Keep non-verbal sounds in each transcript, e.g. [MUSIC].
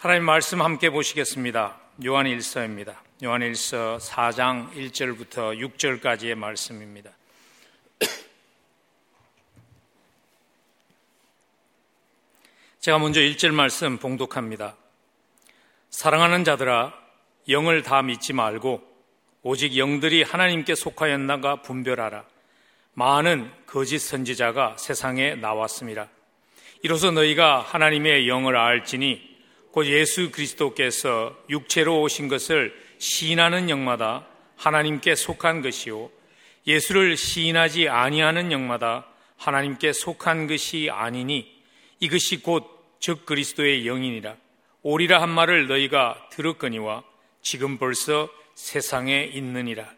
하나님 말씀 함께 보시겠습니다. 요한 1서입니다. 요한 1서 4장 1절부터 6절까지의 말씀입니다. [CLEARS THROAT] 제가 먼저 1절 말씀 봉독합니다. 사랑하는 자들아, 영을 다 믿지 말고 오직 영들이 하나님께 속하였나가 분별하라. 많은 거짓 선지자가 세상에 나왔습니다. 이로써 너희가 하나님의 영을 알지니 곧 예수 그리스도께서 육체로 오신 것을 시인하는 영마다 하나님께 속한 것이요. 예수를 시인하지 아니하는 영마다 하나님께 속한 것이 아니니 이것이 곧 즉 그리스도의 영이니라. 오리라 한 말을 너희가 들었거니와 지금 벌써 세상에 있느니라.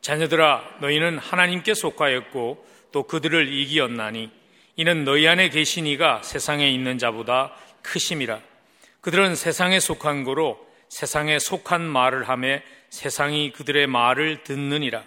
자녀들아 너희는 하나님께 속하였고 또 그들을 이기었나니 이는 너희 안에 계신 이가 세상에 있는 자보다 크심이라 그들은 세상에 속한 거로 세상에 속한 말을 하며 세상이 그들의 말을 듣느니라.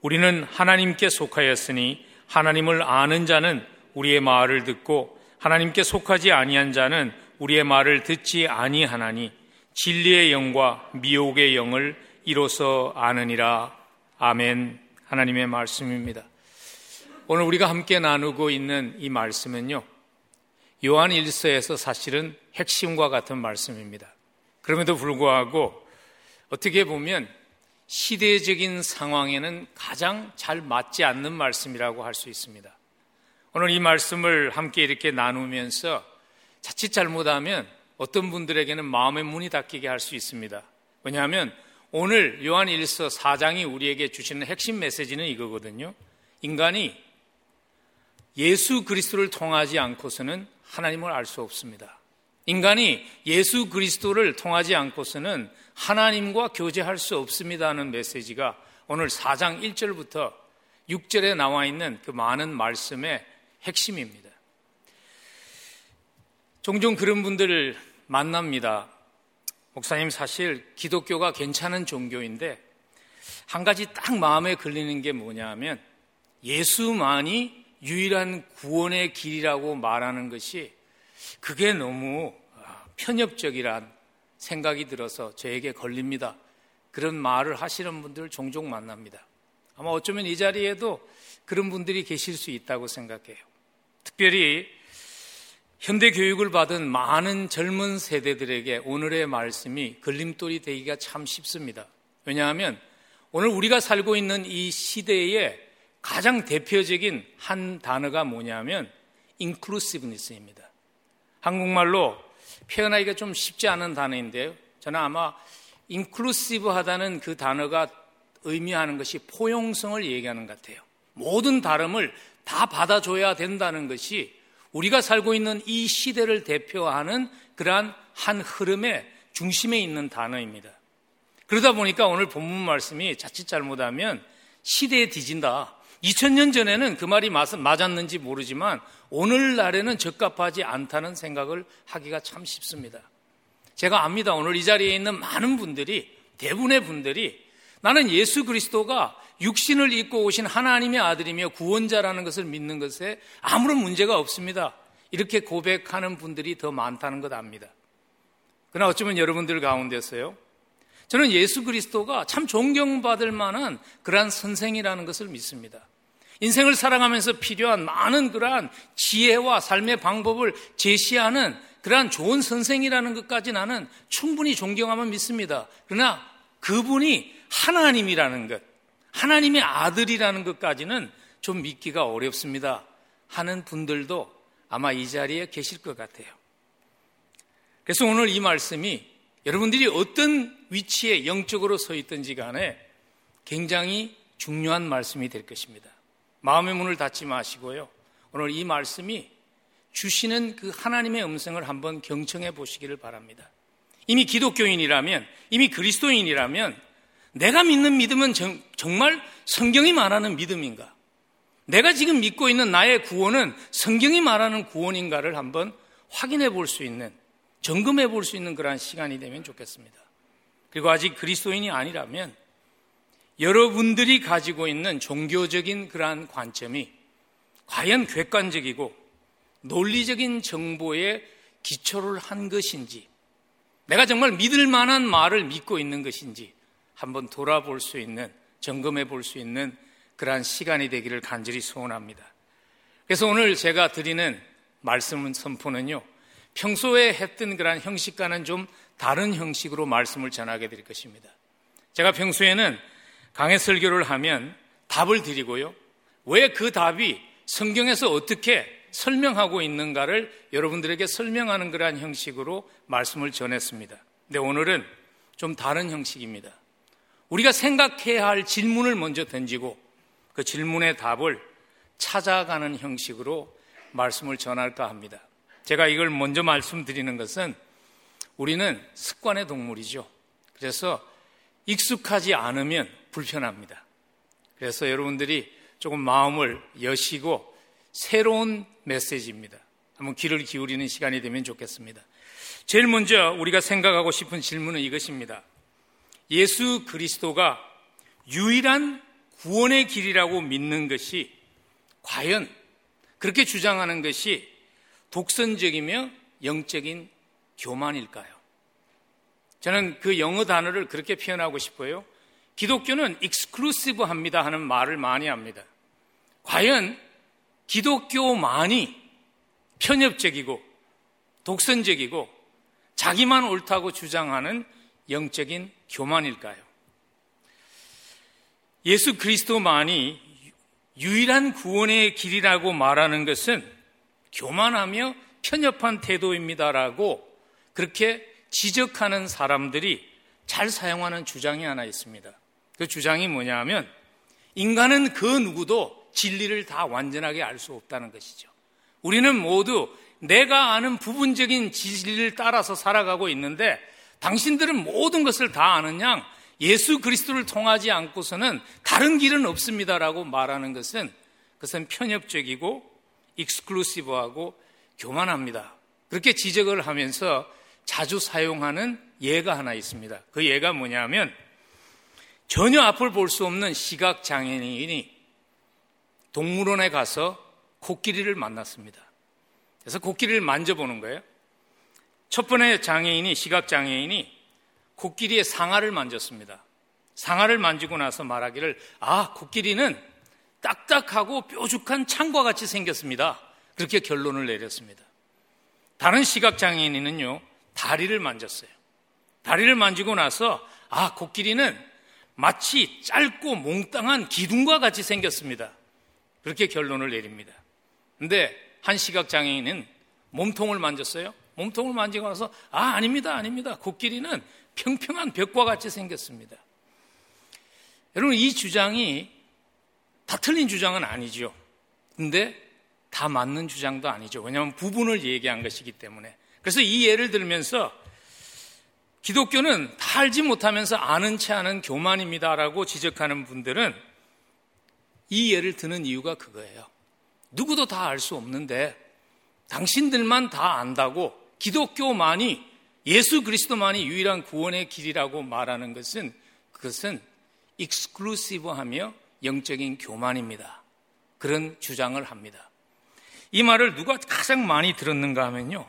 우리는 하나님께 속하였으니 하나님을 아는 자는 우리의 말을 듣고 하나님께 속하지 아니한 자는 우리의 말을 듣지 아니하나니 진리의 영과 미혹의 영을 이로써 아느니라. 아멘. 하나님의 말씀입니다. 오늘 우리가 함께 나누고 있는 이 말씀은요. 요한 1서에서 사실은 핵심과 같은 말씀입니다. 그럼에도 불구하고 어떻게 보면 시대적인 상황에는 가장 잘 맞지 않는 말씀이라고 할 수 있습니다. 오늘 이 말씀을 함께 이렇게 나누면서 자칫 잘못하면 어떤 분들에게는 마음의 문이 닫히게 할 수 있습니다. 왜냐하면 오늘 요한 1서 4장이 우리에게 주시는 핵심 메시지는 이거거든요. 인간이 예수 그리스도를 통하지 않고서는 하나님을 알 수 없습니다. 인간이 예수 그리스도를 통하지 않고서는 하나님과 교제할 수 없습니다는 메시지가 오늘 4장 1절부터 6절에 나와 있는 그 많은 말씀의 핵심입니다. 종종 그런 분들을 만납니다. 목사님 사실 기독교가 괜찮은 종교인데 한 가지 딱 마음에 걸리는 게 뭐냐 하면 예수만이 유일한 구원의 길이라고 말하는 것이 그게 너무 아, 편협적이란 생각이 들어서 저에게 걸립니다. 그런 말을 하시는 분들을 종종 만납니다. 아마 어쩌면 이 자리에도 그런 분들이 계실 수 있다고 생각해요. 특별히 현대 교육을 받은 많은 젊은 세대들에게 오늘의 말씀이 걸림돌이 되기가 참 쉽습니다. 왜냐하면 오늘 우리가 살고 있는 이 시대에 가장 대표적인 한 단어가 뭐냐면 inclusiveness입니다. 한국말로 표현하기가 좀 쉽지 않은 단어인데요. 저는 아마 inclusive 하다는 그 단어가 의미하는 것이 포용성을 얘기하는 것 같아요. 모든 다름을 다 받아줘야 된다는 것이 우리가 살고 있는 이 시대를 대표하는 그러한 한 흐름의 중심에 있는 단어입니다. 그러다 보니까 오늘 본문 말씀이 자칫 잘못하면 시대에 뒤진다. 2000년 전에는 그 말이 맞았는지 모르지만 오늘날에는 적합하지 않다는 생각을 하기가 참 쉽습니다. 제가 압니다. 오늘 이 자리에 있는 많은 분들이 대부분의 분들이 나는 예수 그리스도가 육신을 입고 오신 하나님의 아들이며 구원자라는 것을 믿는 것에 아무런 문제가 없습니다. 이렇게 고백하는 분들이 더 많다는 것 압니다. 그러나 어쩌면 여러분들 가운데서요. 저는 예수 그리스도가 참 존경받을 만한 그러한 선생이라는 것을 믿습니다. 인생을 살아가면서 필요한 많은 그러한 지혜와 삶의 방법을 제시하는 그러한 좋은 선생이라는 것까지 나는 충분히 존경하면 믿습니다. 그러나 그분이 하나님이라는 것, 하나님의 아들이라는 것까지는 좀 믿기가 어렵습니다. 하는 분들도 아마 이 자리에 계실 것 같아요. 그래서 오늘 이 말씀이 여러분들이 어떤 위치에 영적으로 서 있든지 간에 굉장히 중요한 말씀이 될 것입니다. 마음의 문을 닫지 마시고요. 오늘 이 말씀이 주시는 그 하나님의 음성을 한번 경청해 보시기를 바랍니다. 이미 기독교인이라면, 이미 그리스도인이라면 내가 믿는 믿음은 정, 말 성경이 말하는 믿음인가? 내가 지금 믿고 있는 나의 구원은 성경이 말하는 구원인가를 한번 확인해 볼 수 있는, 점검해 볼 수 있는 그러한 시간이 되면 좋겠습니다. 그리고 아직 그리스도인이 아니라면 여러분들이 가지고 있는 종교적인 그러한 관점이 과연 객관적이고 논리적인 정보에 기초를 한 것인지 내가 정말 믿을 만한 말을 믿고 있는 것인지 한번 돌아볼 수 있는, 점검해 볼 수 있는 그러한 시간이 되기를 간절히 소원합니다. 그래서 오늘 제가 드리는 말씀 선포는요, 평소에 했던 그러한 형식과는 좀 다른 형식으로 말씀을 전하게 될 것입니다. 제가 평소에는 강해 설교를 하면 답을 드리고요. 왜 그 답이 성경에서 어떻게 설명하고 있는가를 여러분들에게 설명하는 그러한 형식으로 말씀을 전했습니다. 근데 오늘은 좀 다른 형식입니다. 우리가 생각해야 할 질문을 먼저 던지고 그 질문의 답을 찾아가는 형식으로 말씀을 전할까 합니다. 제가 이걸 먼저 말씀드리는 것은 우리는 습관의 동물이죠. 그래서 익숙하지 않으면 불편합니다. 그래서 여러분들이 조금 마음을 여시고 새로운 메시지입니다. 한번 귀를 기울이는 시간이 되면 좋겠습니다. 제일 먼저 우리가 생각하고 싶은 질문은 이것입니다. 예수 그리스도가 유일한 구원의 길이라고 믿는 것이 과연 그렇게 주장하는 것이 독선적이며 영적인 교만일까요? 저는 그 영어 단어를 그렇게 표현하고 싶어요. 기독교는 exclusive 합니다 하는 말을 많이 합니다. 과연 기독교만이 편협적이고 독선적이고 자기만 옳다고 주장하는 영적인 교만일까요? 예수 그리스도만이 유일한 구원의 길이라고 말하는 것은 교만하며 편협한 태도입니다라고 그렇게 지적하는 사람들이 잘 사용하는 주장이 하나 있습니다. 그 주장이 뭐냐 하면 인간은 그 누구도 진리를 다 완전하게 알 수 없다는 것이죠. 우리는 모두 내가 아는 부분적인 진리를 따라서 살아가고 있는데 당신들은 모든 것을 다 아는 양 예수 그리스도를 통하지 않고서는 다른 길은 없습니다라고 말하는 것은 그것은 편협적이고 익스클루시브하고 교만합니다. 그렇게 지적을 하면서 자주 사용하는 예가 하나 있습니다. 그 예가 뭐냐면 전혀 앞을 볼 수 없는 시각 장애인이 동물원에 가서 코끼리를 만났습니다. 그래서 코끼리를 만져보는 거예요. 첫 번째 장애인이 시각 장애인이 코끼리의 상아를 만졌습니다. 상아를 만지고 나서 말하기를 아 코끼리는 딱딱하고 뾰족한 창과 같이 생겼습니다. 그렇게 결론을 내렸습니다. 다른 시각 장애인은요 다리를 만졌어요. 다리를 만지고 나서 아, 코끼리는 마치 짧고 몽땅한 기둥과 같이 생겼습니다. 그렇게 결론을 내립니다. 근데 한 시각 장애인은 몸통을 만졌어요. 몸통을 만지고 나서 아, 아닙니다. 아닙니다. 코끼리는 평평한 벽과 같이 생겼습니다. 여러분 이 주장이 다 틀린 주장은 아니죠. 근데 다 맞는 주장도 아니죠. 왜냐하면 부분을 얘기한 것이기 때문에. 그래서 이 예를 들면서 기독교는 다 알지 못하면서 아는 채 하는 교만입니다라고 지적하는 분들은 이 예를 드는 이유가 그거예요. 누구도 다 알 수 없는데 당신들만 다 안다고 기독교만이 예수 그리스도만이 유일한 구원의 길이라고 말하는 것은 그것은 익스클루시브하며 영적인 교만입니다. 그런 주장을 합니다. 이 말을 누가 가장 많이 들었는가 하면요.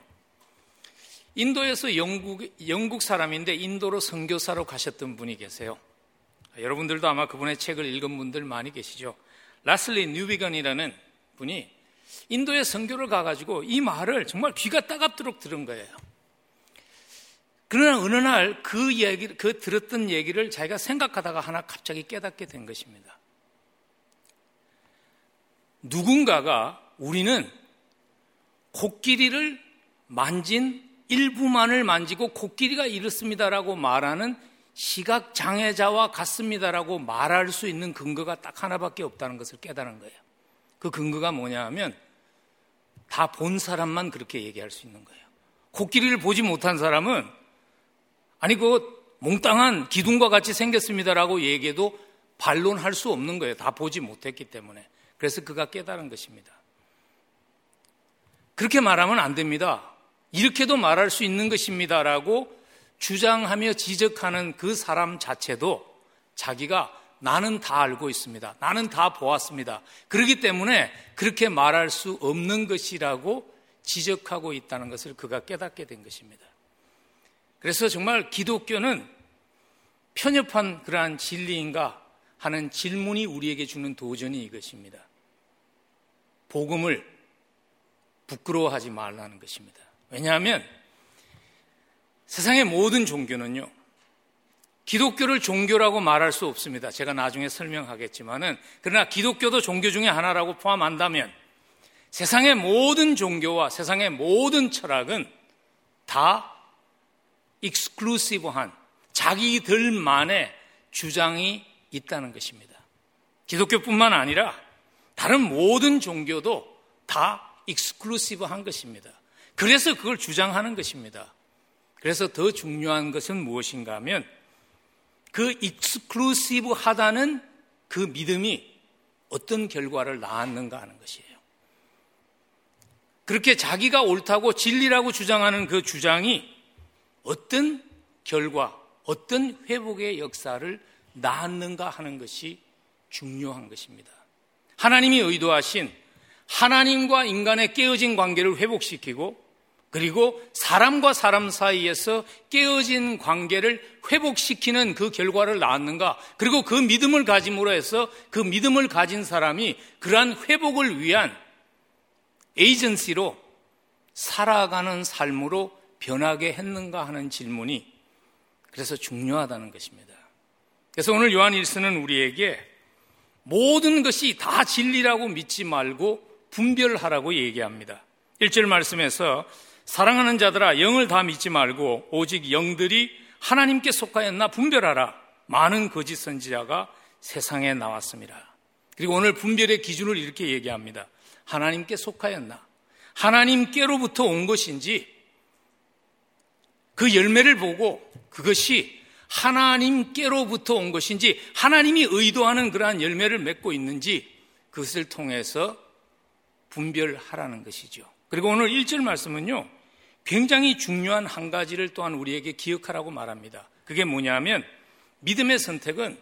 인도에서 영국, 영국 사람인데 인도로 선교사로 가셨던 분이 계세요. 여러분들도 아마 그분의 책을 읽은 분들 많이 계시죠. 라슬리 뉴비건이라는 분이 인도에 선교를 가가지고 이 말을 정말 귀가 따갑도록 들은 거예요. 그러나 어느 날 그 얘기, 그 들었던 얘기를 자기가 생각하다가 하나 갑자기 깨닫게 된 것입니다. 누군가가 우리는 코끼리를 만진 일부만을 만지고 코끼리가 이렇습니다라고 말하는 시각 장애자와 같습니다라고 말할 수 있는 근거가 딱 하나밖에 없다는 것을 깨달은 거예요. 그 근거가 뭐냐 하면 다 본 사람만 그렇게 얘기할 수 있는 거예요. 코끼리를 보지 못한 사람은 아니 그 몽땅한 기둥과 같이 생겼습니다라고 얘기해도 반론할 수 없는 거예요. 다 보지 못했기 때문에. 그래서 그가 깨달은 것입니다. 그렇게 말하면 안 됩니다. 이렇게도 말할 수 있는 것입니다라고 주장하며 지적하는 그 사람 자체도 자기가 나는 다 알고 있습니다. 나는 다 보았습니다. 그렇기 때문에 그렇게 말할 수 없는 것이라고 지적하고 있다는 것을 그가 깨닫게 된 것입니다. 그래서 정말 기독교는 편협한 그러한 진리인가 하는 질문이 우리에게 주는 도전이 이것입니다. 복음을 부끄러워하지 말라는 것입니다. 왜냐하면 세상의 모든 종교는요, 기독교를 종교라고 말할 수 없습니다. 제가 나중에 설명하겠지만은, 그러나 기독교도 종교 중에 하나라고 포함한다면, 세상의 모든 종교와 세상의 모든 철학은 다 익스클루시브한 자기들만의 주장이 있다는 것입니다. 기독교뿐만 아니라 다른 모든 종교도 다 exclusive한 것입니다. 그래서 그걸 주장하는 것입니다. 그래서 더 중요한 것은 무엇인가 하면 그 exclusive 하다는 그 믿음이 어떤 결과를 낳았는가 하는 것이에요. 그렇게 자기가 옳다고 진리라고 주장하는 그 주장이 어떤 결과, 어떤 회복의 역사를 낳았는가 하는 것이 중요한 것입니다. 하나님이 의도하신 하나님과 인간의 깨어진 관계를 회복시키고 그리고 사람과 사람 사이에서 깨어진 관계를 회복시키는 그 결과를 낳았는가? 그리고 그 믿음을 가짐으로 해서 그 믿음을 가진 사람이 그러한 회복을 위한 에이전시로 살아가는 삶으로 변하게 했는가 하는 질문이 그래서 중요하다는 것입니다. 그래서 오늘 요한 일서는 우리에게 모든 것이 다 진리라고 믿지 말고 분별하라고 얘기합니다. 1절 말씀에서 사랑하는 자들아 영을 다 믿지 말고 오직 영들이 하나님께 속하였나 분별하라. 많은 거짓 선지자가 세상에 나왔습니다. 그리고 오늘 분별의 기준을 이렇게 얘기합니다. 하나님께 속하였나? 하나님께로부터 온 것인지 그 열매를 보고 그것이 하나님께로부터 온 것인지 하나님이 의도하는 그러한 열매를 맺고 있는지 그것을 통해서 분별하라는 것이죠. 그리고 오늘 1절 말씀은요, 굉장히 중요한 한 가지를 또한 우리에게 기억하라고 말합니다. 그게 뭐냐면 믿음의 선택은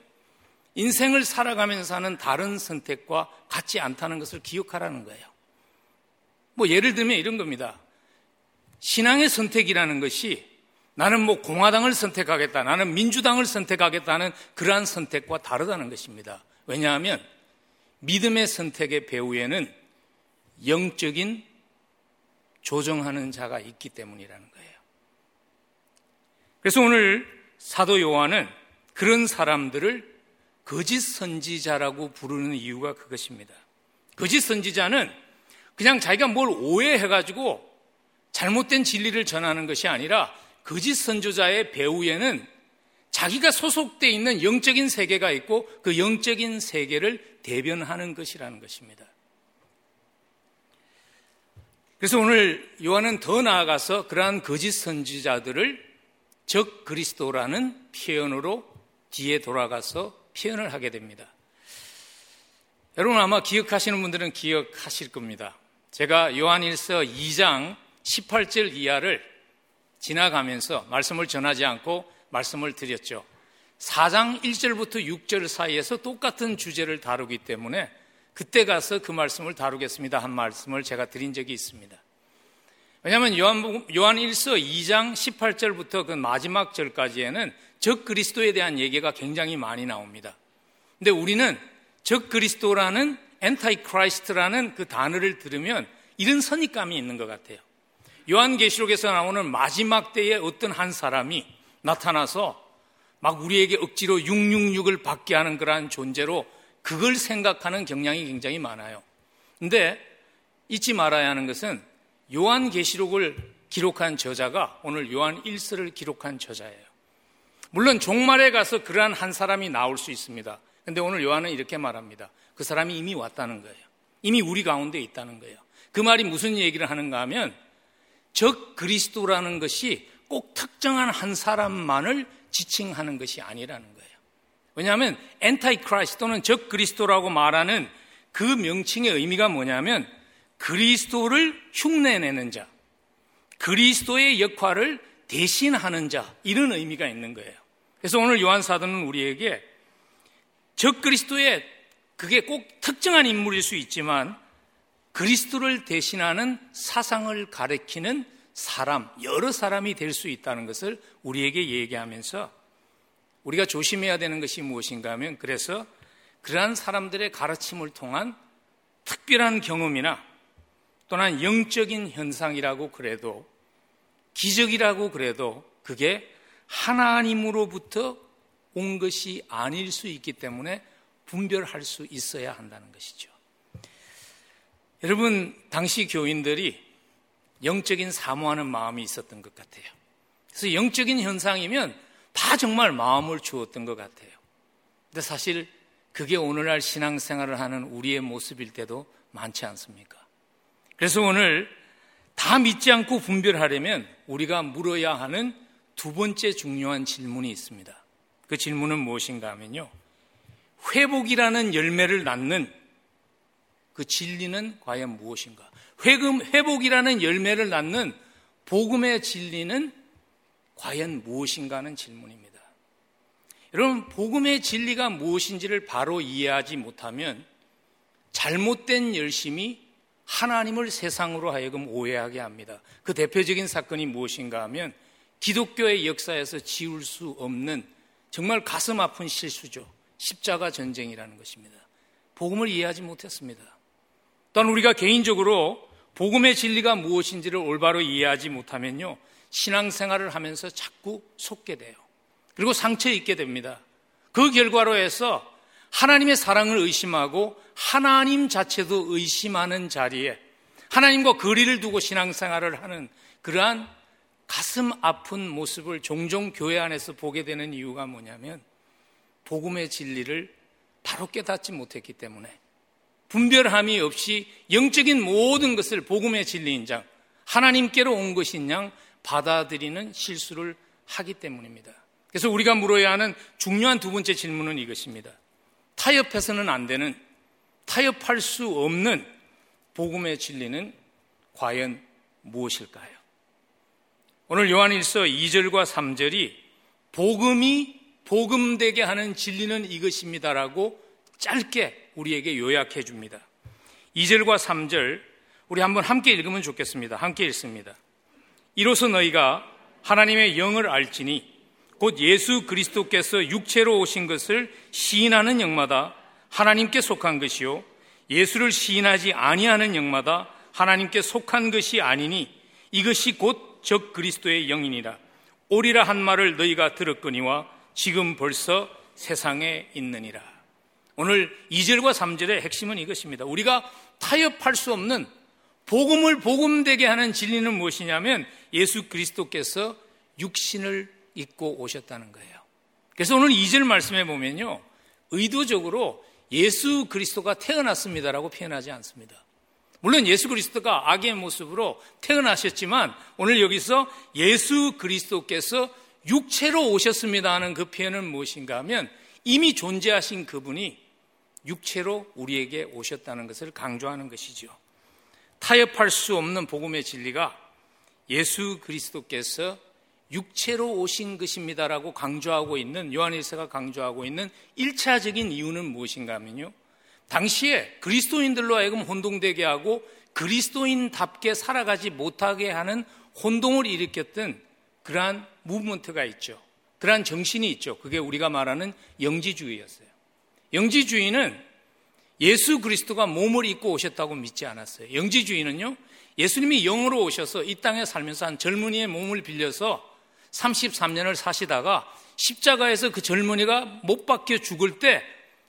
인생을 살아가면서 하는 다른 선택과 같지 않다는 것을 기억하라는 거예요. 뭐 예를 들면 이런 겁니다. 신앙의 선택이라는 것이 나는 뭐 공화당을 선택하겠다, 나는 민주당을 선택하겠다는 그러한 선택과 다르다는 것입니다. 왜냐하면 믿음의 선택의 배후에는 영적인 조정하는 자가 있기 때문이라는 거예요. 그래서 오늘 사도 요한은 그런 사람들을 거짓 선지자라고 부르는 이유가 그것입니다. 거짓 선지자는 그냥 자기가 뭘 오해해가지고 잘못된 진리를 전하는 것이 아니라 거짓 선조자의 배후에는 자기가 소속돼 있는 영적인 세계가 있고 그 영적인 세계를 대변하는 것이라는 것입니다. 그래서 오늘 요한은 더 나아가서 그러한 거짓 선지자들을 적 그리스도라는 표현으로 뒤에 돌아가서 표현을 하게 됩니다. 여러분 아마 기억하시는 분들은 기억하실 겁니다. 제가 요한일서 2장 18절 이하를 지나가면서 말씀을 전하지 않고 말씀을 드렸죠. 4장 1절부터 6절 사이에서 똑같은 주제를 다루기 때문에 그때 가서 그 말씀을 다루겠습니다 한 말씀을 제가 드린 적이 있습니다. 왜냐하면 요한, 요한 1서 2장 18절부터 그 마지막 절까지에는 적 그리스도에 대한 얘기가 굉장히 많이 나옵니다. 근데 우리는 적 그리스도라는 antichrist라는 그 단어를 들으면 이런 선입감이 있는 것 같아요. 요한계시록에서 나오는 마지막 때에 어떤 한 사람이 나타나서 막 우리에게 억지로 666을 받게 하는 그러한 존재로 그걸 생각하는 경향이 굉장히 많아요. 근데 잊지 말아야 하는 것은 요한 계시록을 기록한 저자가 오늘 요한 1서를 기록한 저자예요. 물론 종말에 가서 그러한 한 사람이 나올 수 있습니다. 근데 오늘 요한은 이렇게 말합니다. 그 사람이 이미 왔다는 거예요. 이미 우리 가운데 있다는 거예요. 그 말이 무슨 얘기를 하는가 하면 적 그리스도라는 것이 꼭 특정한 한 사람만을 지칭하는 것이 아니라는 거예요. 왜냐하면 antichrist 또는 적 그리스도라고 말하는 그 명칭의 의미가 뭐냐면 그리스도를 흉내내는 자, 그리스도의 역할을 대신하는 자, 이런 의미가 있는 거예요. 그래서 오늘 요한 사도는 우리에게 적 그리스도의 그게 꼭 특정한 인물일 수 있지만 그리스도를 대신하는 사상을 가리키는 사람, 여러 사람이 될 수 있다는 것을 우리에게 얘기하면서 우리가 조심해야 되는 것이 무엇인가 하면 그래서 그러한 사람들의 가르침을 통한 특별한 경험이나 또는 영적인 현상이라고 그래도 기적이라고 그래도 그게 하나님으로부터 온 것이 아닐 수 있기 때문에 분별할 수 있어야 한다는 것이죠. 여러분, 당시 교인들이 영적인 사모하는 마음이 있었던 것 같아요. 그래서 영적인 현상이면 다 정말 마음을 주었던 것 같아요. 근데 사실 그게 오늘날 신앙생활을 하는 우리의 모습일 때도 많지 않습니까? 그래서 오늘 다 믿지 않고 분별하려면 우리가 물어야 하는 두 번째 중요한 질문이 있습니다. 그 질문은 무엇인가 하면요. 회복이라는 열매를 낳는 그 진리는 과연 무엇인가? 회금, 회복이라는 열매를 낳는 복음의 진리는 과연 무엇인가 하는 질문입니다. 여러분, 복음의 진리가 무엇인지를 바로 이해하지 못하면 잘못된 열심이 하나님을 세상으로 하여금 오해하게 합니다. 그 대표적인 사건이 무엇인가 하면 기독교의 역사에서 지울 수 없는 정말 가슴 아픈 실수죠. 십자가 전쟁이라는 것입니다. 복음을 이해하지 못했습니다. 또한 우리가 개인적으로 복음의 진리가 무엇인지를 올바로 이해하지 못하면요. 신앙생활을 하면서 자꾸 속게 돼요. 그리고 상처 입게 됩니다. 그 결과로 해서 하나님의 사랑을 의심하고 하나님 자체도 의심하는 자리에 하나님과 거리를 두고 신앙생활을 하는 그러한 가슴 아픈 모습을 종종 교회 안에서 보게 되는 이유가 뭐냐면 복음의 진리를 바로 깨닫지 못했기 때문에 분별함이 없이 영적인 모든 것을 복음의 진리인 장 하나님께로 온 것인 양 받아들이는 실수를 하기 때문입니다. 그래서 우리가 물어야 하는 중요한 두 번째 질문은 이것입니다. 타협해서는 안 되는, 타협할 수 없는 복음의 진리는 과연 무엇일까요? 오늘 요한일서 2절과 3절이 복음이 복음되게 하는 진리는 이것입니다라고 짧게 우리에게 요약해 줍니다. 2절과 3절 우리 한번 함께 읽으면 좋겠습니다. 함께 읽습니다. 이로써 너희가 하나님의 영을 알지니 곧 예수 그리스도께서 육체로 오신 것을 시인하는 영마다 하나님께 속한 것이요 예수를 시인하지 아니하는 영마다 하나님께 속한 것이 아니니 이것이 곧 적 그리스도의 영이니라. 오리라 한 말을 너희가 들었거니와 지금 벌써 세상에 있느니라. 오늘 2절과 3절의 핵심은 이것입니다. 우리가 타협할 수 없는 복음을 복음되게 하는 진리는 무엇이냐면 예수 그리스도께서 육신을 입고 오셨다는 거예요. 그래서 오늘 2절 말씀에 보면요. 의도적으로 예수 그리스도가 태어났습니다라고 표현하지 않습니다. 물론 예수 그리스도가 악의 모습으로 태어나셨지만 오늘 여기서 예수 그리스도께서 육체로 오셨습니다 하는 그 표현은 무엇인가 하면 이미 존재하신 그분이 육체로 우리에게 오셨다는 것을 강조하는 것이죠. 타협할 수 없는 복음의 진리가 예수 그리스도께서 육체로 오신 것입니다라고 강조하고 있는 요한일서가 강조하고 있는 1차적인 이유는 무엇인가 하면요. 당시에 그리스도인들로 하여금 혼동되게 하고 그리스도인답게 살아가지 못하게 하는 혼동을 일으켰던 그러한 무브먼트가 있죠. 그러한 정신이 있죠. 그게 우리가 말하는 영지주의였어요. 영지주의는 예수 그리스도가 몸을 입고 오셨다고 믿지 않았어요. 영지주의는요, 예수님이 영으로 오셔서 이 땅에 살면서 한 젊은이의 몸을 빌려서 33년을 사시다가 십자가에서 그 젊은이가 못 박혀 죽을 때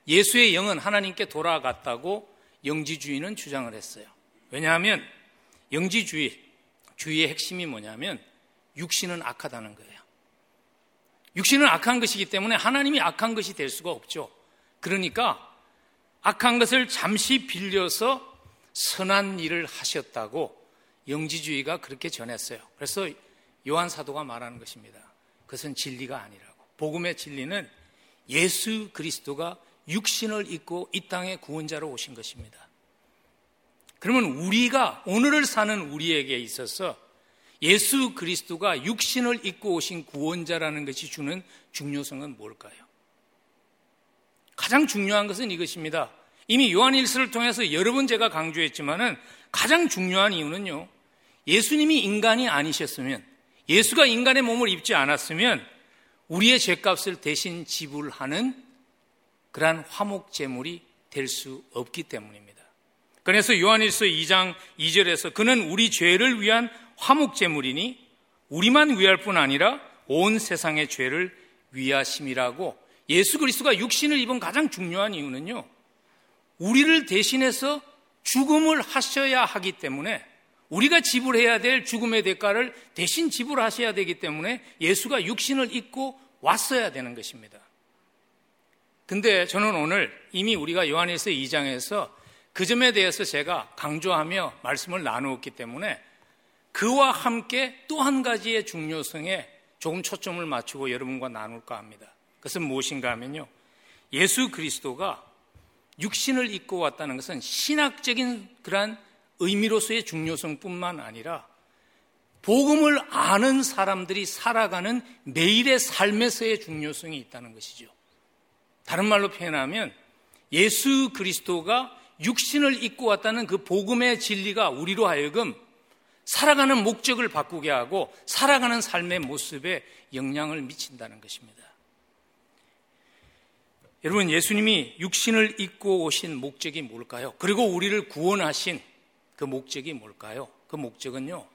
예수의 영은 하나님께 돌아갔다고 영지주의는 주장을 했어요. 왜냐하면 영지주의, 주의의 핵심이 뭐냐면 육신은 악하다는 거예요. 육신은 악한 것이기 때문에 하나님이 악한 것이 될 수가 없죠. 그러니까 악한 것을 잠시 빌려서 선한 일을 하셨다고 영지주의가 그렇게 전했어요. 그래서 요한 사도가 말하는 것입니다. 그것은 진리가 아니라고. 복음의 진리는 예수 그리스도가 육신을 입고 이 땅에 구원자로 오신 것입니다. 그러면 우리가 오늘을 사는 우리에게 있어서 예수 그리스도가 육신을 입고 오신 구원자라는 것이 주는 중요성은 뭘까요? 가장 중요한 것은 이것입니다. 이미 요한일서를 통해서 여러 번 제가 강조했지만은 가장 중요한 이유는요. 예수님이 인간이 아니셨으면 예수가 인간의 몸을 입지 않았으면 우리의 죄값을 대신 지불하는 그러한 화목 제물이 될 수 없기 때문입니다. 그래서 요한일서 2장 2절에서 그는 우리 죄를 위한 화목 제물이니 우리만 위할 뿐 아니라 온 세상의 죄를 위하심이라고 예수 그리스도가 육신을 입은 가장 중요한 이유는요. 우리를 대신해서 죽음을 하셔야 하기 때문에 우리가 지불해야 될 죽음의 대가를 대신 지불하셔야 되기 때문에 예수가 육신을 입고 왔어야 되는 것입니다. 근데 저는 오늘 이미 우리가 요한일서 2장에서 그 점에 대해서 제가 강조하며 말씀을 나누었기 때문에 그와 함께 또 한 가지의 중요성에 조금 초점을 맞추고 여러분과 나눌까 합니다. 그것은 무엇인가 하면요. 예수 그리스도가 육신을 입고 왔다는 것은 신학적인 그러한 의미로서의 중요성뿐만 아니라 복음을 아는 사람들이 살아가는 매일의 삶에서의 중요성이 있다는 것이죠. 다른 말로 표현하면 예수 그리스도가 육신을 입고 왔다는 그 복음의 진리가 우리로 하여금 살아가는 목적을 바꾸게 하고 살아가는 삶의 모습에 영향을 미친다는 것입니다. 여러분, 예수님이 육신을 입고 오신 목적이 뭘까요? 그리고 우리를 구원하신 그 목적이 뭘까요? 그 목적은요,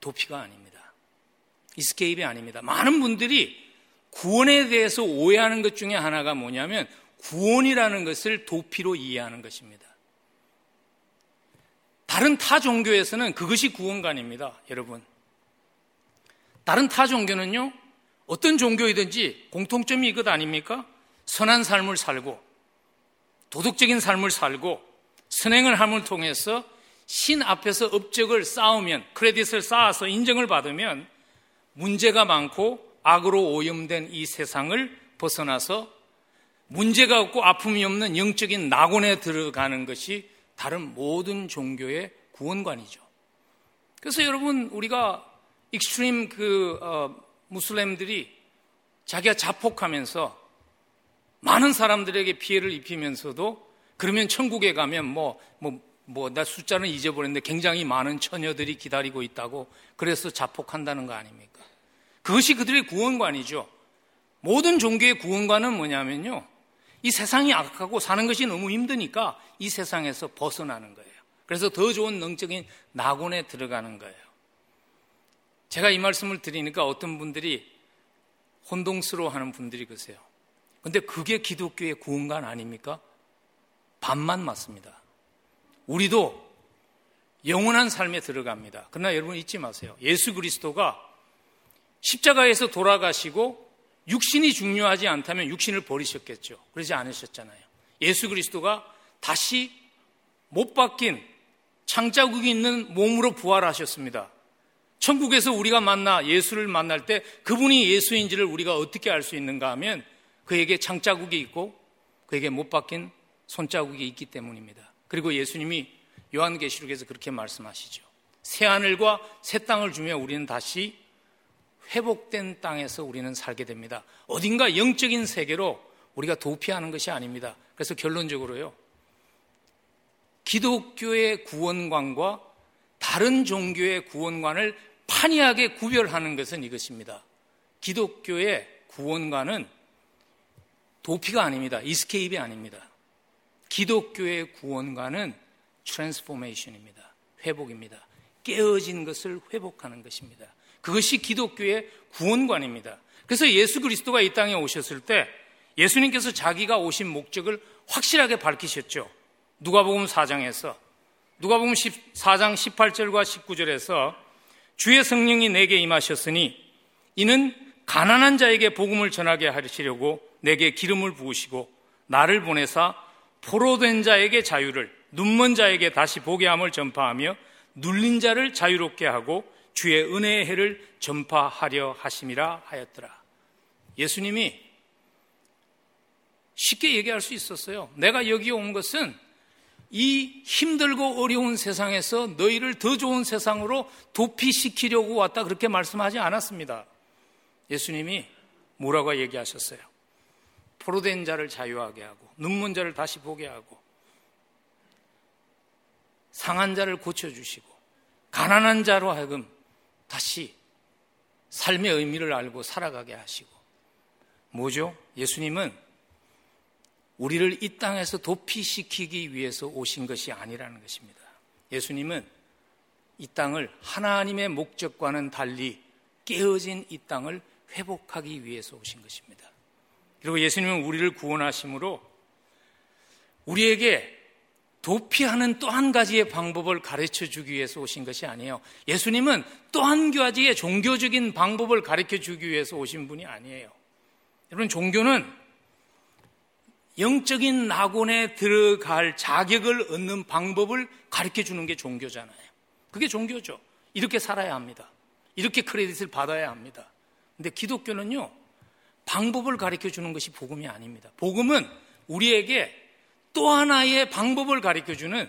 도피가 아닙니다. 이스케입이 아닙니다. 많은 분들이 구원에 대해서 오해하는 것 중에 하나가 뭐냐면 구원이라는 것을 도피로 이해하는 것입니다. 다른 타 종교에서는 그것이 구원관입니다, 여러분. 다른 타 종교는요, 어떤 종교이든지 공통점이 이것 아닙니까? 선한 삶을 살고, 도덕적인 삶을 살고, 선행을 함을 통해서 신 앞에서 업적을 쌓으면 credit을 쌓아서 인정을 받으면 문제가 많고 악으로 오염된 이 세상을 벗어나서 문제가 없고 아픔이 없는 영적인 낙원에 들어가는 것이 다른 모든 종교의 구원관이죠. 그래서 여러분 우리가 extreme 그 어, 무슬림들이 자기가 자폭하면서 많은 사람들에게 피해를 입히면서도 그러면 천국에 가면 뭐 뭐 뭐, 나 숫자는 잊어버렸는데 굉장히 많은 처녀들이 기다리고 있다고 그래서 자폭한다는 거 아닙니까? 그것이 그들의 구원관이죠. 모든 종교의 구원관은 뭐냐면요. 이 세상이 악하고 사는 것이 너무 힘드니까 이 세상에서 벗어나는 거예요. 그래서 더 좋은 영적인 낙원에 들어가는 거예요. 제가 이 말씀을 드리니까 어떤 분들이 혼동스러워 하는 분들이 계세요. 근데 그게 기독교의 구원관 아닙니까? 반만 맞습니다. 우리도 영원한 삶에 들어갑니다. 그러나 여러분 잊지 마세요. 예수 그리스도가 십자가에서 돌아가시고 육신이 중요하지 않다면 육신을 버리셨겠죠. 그러지 않으셨잖아요. 예수 그리스도가 다시 못 바뀐 창자국이 있는 몸으로 부활하셨습니다. 천국에서 우리가 만나 예수를 만날 때 그분이 예수인지를 우리가 어떻게 알 수 있는가 하면 그에게 창자국이 있고 그에게 못 바뀐 손자국이 있기 때문입니다. 그리고 예수님이 요한계시록에서 그렇게 말씀하시죠. 새 하늘과 새 땅을 주며 우리는 다시 회복된 땅에서 우리는 살게 됩니다. 어딘가 영적인 세계로 우리가 도피하는 것이 아닙니다. 그래서 결론적으로요. 기독교의 구원관과 다른 종교의 구원관을 판이하게 구별하는 것은 이것입니다. 기독교의 구원관은 도피가 아닙니다. escape이 아닙니다. 기독교의 구원관은 transformation입니다. 회복입니다. 깨어진 것을 회복하는 것입니다. 그것이 기독교의 구원관입니다. 그래서 예수 그리스도가 이 땅에 오셨을 때 예수님께서 자기가 오신 목적을 확실하게 밝히셨죠. 누가복음 4장에서 누가복음 4장 18절과 19절에서 주의 성령이 내게 임하셨으니 이는 가난한 자에게 복음을 전하게 하시려고 내게 기름을 부으시고 나를 보내사 포로된 자에게 자유를, 눈먼 자에게 다시 보게 함을 전파하며 눌린 자를 자유롭게 하고 주의 은혜의 해를 전파하려 하심이라 하였더라. 예수님이 쉽게 얘기할 수 있었어요. 내가 여기 온 것은 이 힘들고 어려운 세상에서 너희를 더 좋은 세상으로 도피시키려고 왔다 그렇게 말씀하지 않았습니다. 예수님이 뭐라고 얘기하셨어요? 포로된 자를 자유하게 하고 눈먼 자를 다시 보게 하고 상한 자를 고쳐주시고 가난한 자로 하여금 다시 삶의 의미를 알고 살아가게 하시고 뭐죠? 예수님은 우리를 이 땅에서 도피시키기 위해서 오신 것이 아니라는 것입니다. 예수님은 이 땅을 하나님의 목적과는 달리 깨어진 이 땅을 회복하기 위해서 오신 것입니다. 그리고 예수님은 우리를 구원하심으로 우리에게 도피하는 또 한 가지의 방법을 가르쳐 주기 위해서 오신 것이 아니에요. 예수님은 또 한 가지의 종교적인 방법을 가르쳐 주기 위해서 오신 분이 아니에요. 여러분, 종교는 영적인 낙원에 들어갈 자격을 얻는 방법을 가르쳐 주는 게 종교잖아요. 그게 종교죠. 이렇게 살아야 합니다. 이렇게 크레딧을 받아야 합니다. 근데 기독교는요, 방법을 가르쳐 주는 것이 복음이 아닙니다. 복음은 우리에게 또 하나의 방법을 가르쳐 주는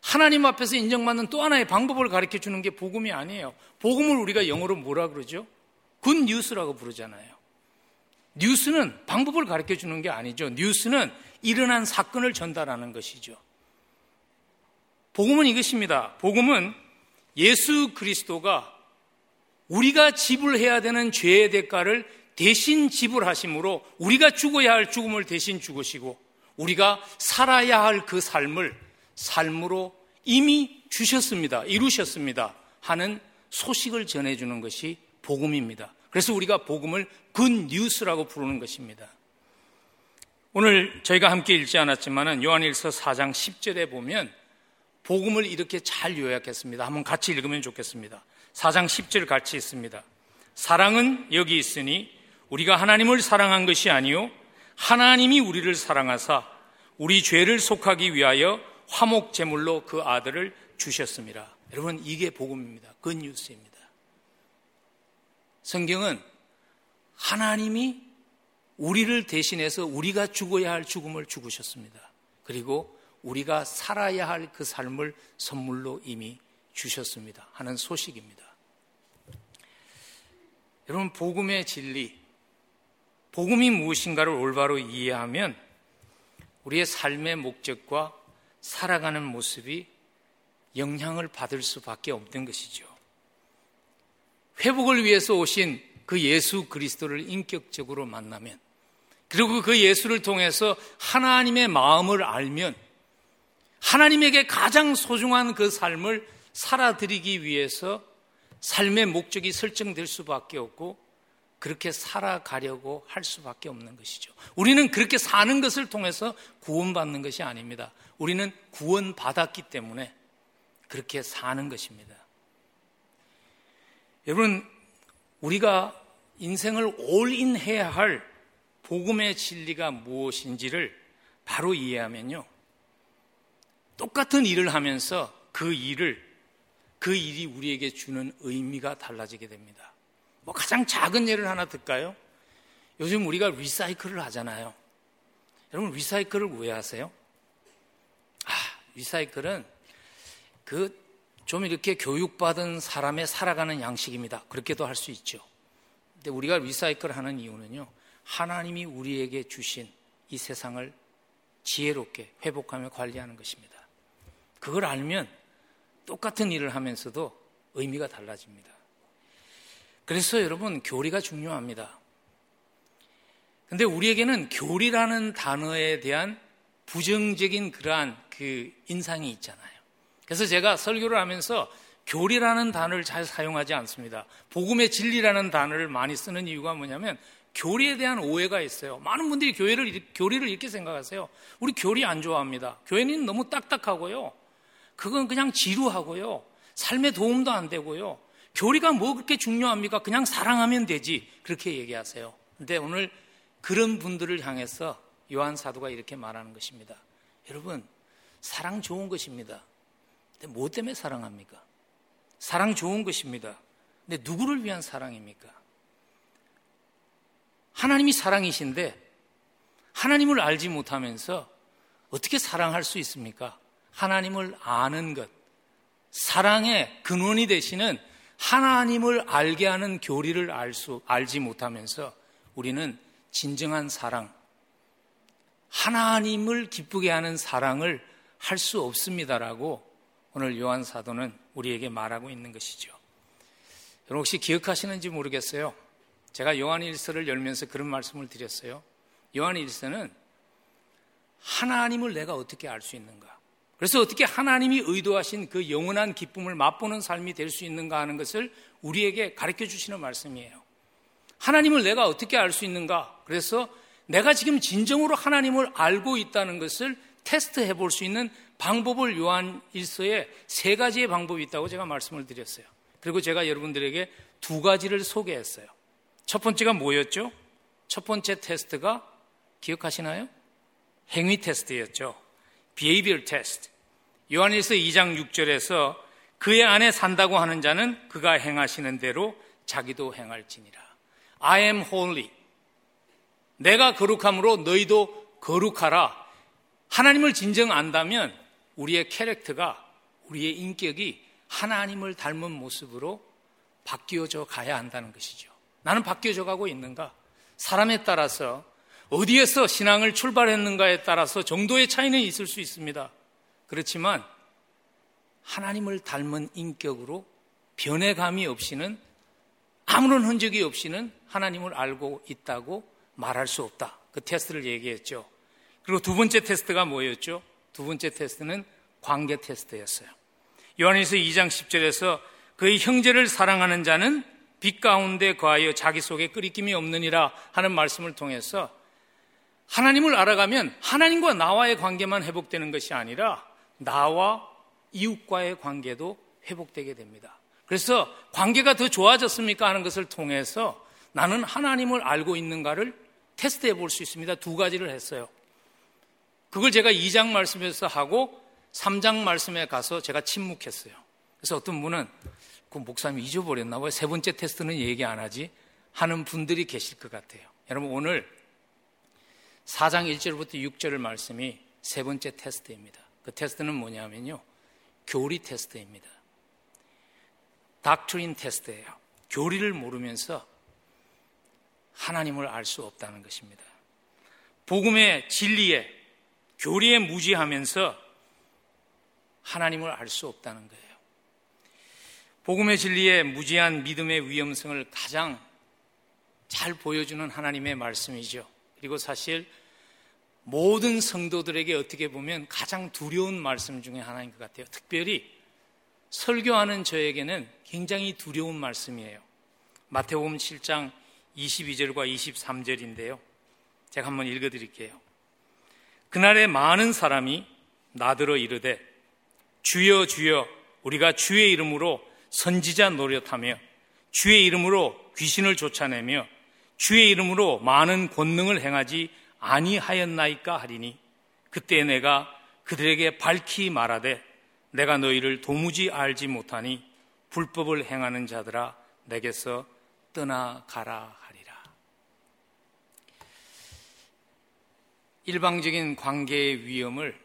하나님 앞에서 인정받는 또 하나의 방법을 가르쳐 주는 게 복음이 아니에요. 복음을 우리가 영어로 뭐라 그러죠? good news라고 부르잖아요. 뉴스는 방법을 가르쳐 주는 게 아니죠. 뉴스는 일어난 사건을 전달하는 것이죠. 복음은 이것입니다. 복음은 예수 그리스도가 우리가 지불해야 되는 죄의 대가를 대신 지불하심으로 우리가 죽어야 할 죽음을 대신 죽으시고 우리가 살아야 할 그 삶을 삶으로 이미 주셨습니다. 이루셨습니다. 하는 소식을 전해주는 것이 복음입니다. 그래서 우리가 복음을 good news라고 부르는 것입니다. 오늘 저희가 함께 읽지 않았지만 요한일서 4장 10절에 보면 복음을 이렇게 잘 요약했습니다. 한번 같이 읽으면 좋겠습니다. 4장 10절 같이 읽습니다. 사랑은 여기 있으니 우리가 하나님을 사랑한 것이 아니요 하나님이 우리를 사랑하사 우리 죄를 속하기 위하여 화목 제물로 그 아들을 주셨습니다. 여러분 이게 복음입니다. 굿뉴스입니다. 성경은 하나님이 우리를 대신해서 우리가 죽어야 할 죽음을 죽으셨습니다. 그리고 우리가 살아야 할 그 삶을 선물로 이미 주셨습니다. 하는 소식입니다. 여러분 복음의 진리 복음이 무엇인가를 올바로 이해하면 우리의 삶의 목적과 살아가는 모습이 영향을 받을 수밖에 없는 것이죠. 회복을 위해서 오신 그 예수 그리스도를 인격적으로 만나면 그리고 그 예수를 통해서 하나님의 마음을 알면 하나님에게 가장 소중한 그 삶을 살아드리기 위해서 삶의 목적이 설정될 수밖에 없고 그렇게 살아가려고 할 수밖에 없는 것이죠. 우리는 그렇게 사는 것을 통해서 구원받는 것이 아닙니다. 우리는 구원받았기 때문에 그렇게 사는 것입니다. 여러분, 우리가 인생을 올인해야 할 복음의 진리가 무엇인지를 바로 이해하면요. 똑같은 일을 하면서 그 일을, 그 일이 우리에게 주는 의미가 달라지게 됩니다. 뭐 가장 작은 예를 하나 들까요? 요즘 우리가 리사이클을 하잖아요. 여러분 리사이클을 왜 하세요? 아, 리사이클은 그 좀 이렇게 교육받은 사람의 살아가는 양식입니다. 그렇게도 할 수 있죠. 근데 우리가 리사이클을 하는 이유는요. 하나님이 우리에게 주신 이 세상을 지혜롭게 회복하며 관리하는 것입니다. 그걸 알면 똑같은 일을 하면서도 의미가 달라집니다. 그래서 여러분, 교리가 중요합니다. 근데 우리에게는 교리라는 단어에 대한 부정적인 그러한 그 인상이 있잖아요. 그래서 제가 설교를 하면서 교리라는 단어를 잘 사용하지 않습니다. 복음의 진리라는 단어를 많이 쓰는 이유가 뭐냐면 교리에 대한 오해가 있어요. 많은 분들이 교회를, 교리를 이렇게 생각하세요. 우리 교리 안 좋아합니다. 교회는 너무 딱딱하고요. 그건 그냥 지루하고요. 삶에 도움도 안 되고요. 교리가 뭐 그렇게 중요합니까? 그냥 사랑하면 되지. 그렇게 얘기하세요. 근데 오늘 그런 분들을 향해서 요한 사도가 이렇게 말하는 것입니다. 여러분, 사랑 좋은 것입니다. 근데 뭐 때문에 사랑합니까? 사랑 좋은 것입니다. 근데 누구를 위한 사랑입니까? 하나님이 사랑이신데 하나님을 알지 못하면서 어떻게 사랑할 수 있습니까? 하나님을 아는 것, 사랑의 근원이 되시는 하나님을 알게 하는 교리를 알 수, 알지 못하면서 우리는 진정한 사랑, 하나님을 기쁘게 하는 사랑을 할 수 없습니다라고 오늘 요한 사도는 우리에게 말하고 있는 것이죠. 여러분 혹시 기억하시는지 모르겠어요. 제가 요한 일서를 열면서 그런 말씀을 드렸어요. 요한 일서는 하나님을 내가 어떻게 알 수 있는가? 그래서 어떻게 하나님이 의도하신 그 영원한 기쁨을 맛보는 삶이 될 수 있는가 하는 것을 우리에게 가르쳐 주시는 말씀이에요. 하나님을 내가 어떻게 알 수 있는가? 그래서 내가 지금 진정으로 하나님을 알고 있다는 것을 테스트해 볼 수 있는 방법을 요한 일서에 세 가지의 방법이 있다고 제가 말씀을 드렸어요. 그리고 제가 여러분들에게 두 가지를 소개했어요. 첫 번째가 뭐였죠? 첫 번째 테스트가 기억하시나요? 행위 테스트였죠. behavior test. 요한일서 2장 6절에서 그의 안에 산다고 하는 자는 그가 행하시는 대로 자기도 행할지니라. I am holy. 내가 거룩함으로 너희도 거룩하라. 하나님을 진정 안다면 우리의 캐릭터가 우리의 인격이 하나님을 닮은 모습으로 바뀌어져 가야 한다는 것이죠. 나는 바뀌어져 가고 있는가? 사람에 따라서 어디에서 신앙을 출발했는가에 따라서 정도의 차이는 있을 수 있습니다. 그렇지만 하나님을 닮은 인격으로 변해감이 없이는 아무런 흔적이 없이는 하나님을 알고 있다고 말할 수 없다. 그 테스트를 얘기했죠. 그리고 두 번째 테스트가 뭐였죠? 두 번째 테스트는 관계 테스트였어요. 요한일서 2장 10절에서 그의 형제를 사랑하는 자는 빛 가운데 거하여 자기 속에 끓이김이 없느니라 하는 말씀을 통해서 하나님을 알아가면 하나님과 나와의 관계만 회복되는 것이 아니라 나와 이웃과의 관계도 회복되게 됩니다. 그래서 관계가 더 좋아졌습니까 하는 것을 통해서 나는 하나님을 알고 있는가를 테스트해 볼 수 있습니다. 두 가지를 했어요. 그걸 제가 2장 말씀에서 하고 3장 말씀에 가서 제가 침묵했어요. 그래서 어떤 분은 그 목사님 잊어버렸나 봐요. 세 번째 테스트는 얘기 안 하지 하는 분들이 계실 것 같아요. 여러분 오늘 4장 1절부터 6절을 말씀이 세 번째 테스트입니다. 그 테스트는 뭐냐면요. 교리 테스트입니다. 닥트린 테스트예요. 교리를 모르면서 하나님을 알 수 없다는 것입니다. 복음의 진리에 교리에 무지하면서 하나님을 알 수 없다는 거예요. 복음의 진리에 무지한 믿음의 위험성을 가장 잘 보여주는 하나님의 말씀이죠. 그리고 사실 모든 성도들에게 어떻게 보면 가장 두려운 말씀 중에 하나인 것 같아요. 특별히 설교하는 저에게는 굉장히 두려운 말씀이에요. 마태복음 7장 22절과 23절인데요. 제가 한번 읽어 드릴게요. 그날에 많은 사람이 나더러 이르되 주여 주여 우리가 주의 이름으로 선지자 노릇하며 주의 이름으로 귀신을 쫓아내며 주의 이름으로 많은 권능을 행하지 아니하였나이까 하리니 그때 내가 그들에게 밝히 말하되 내가 너희를 도무지 알지 못하니 불법을 행하는 자들아 내게서 떠나가라 하리라. 일방적인 관계의 위험을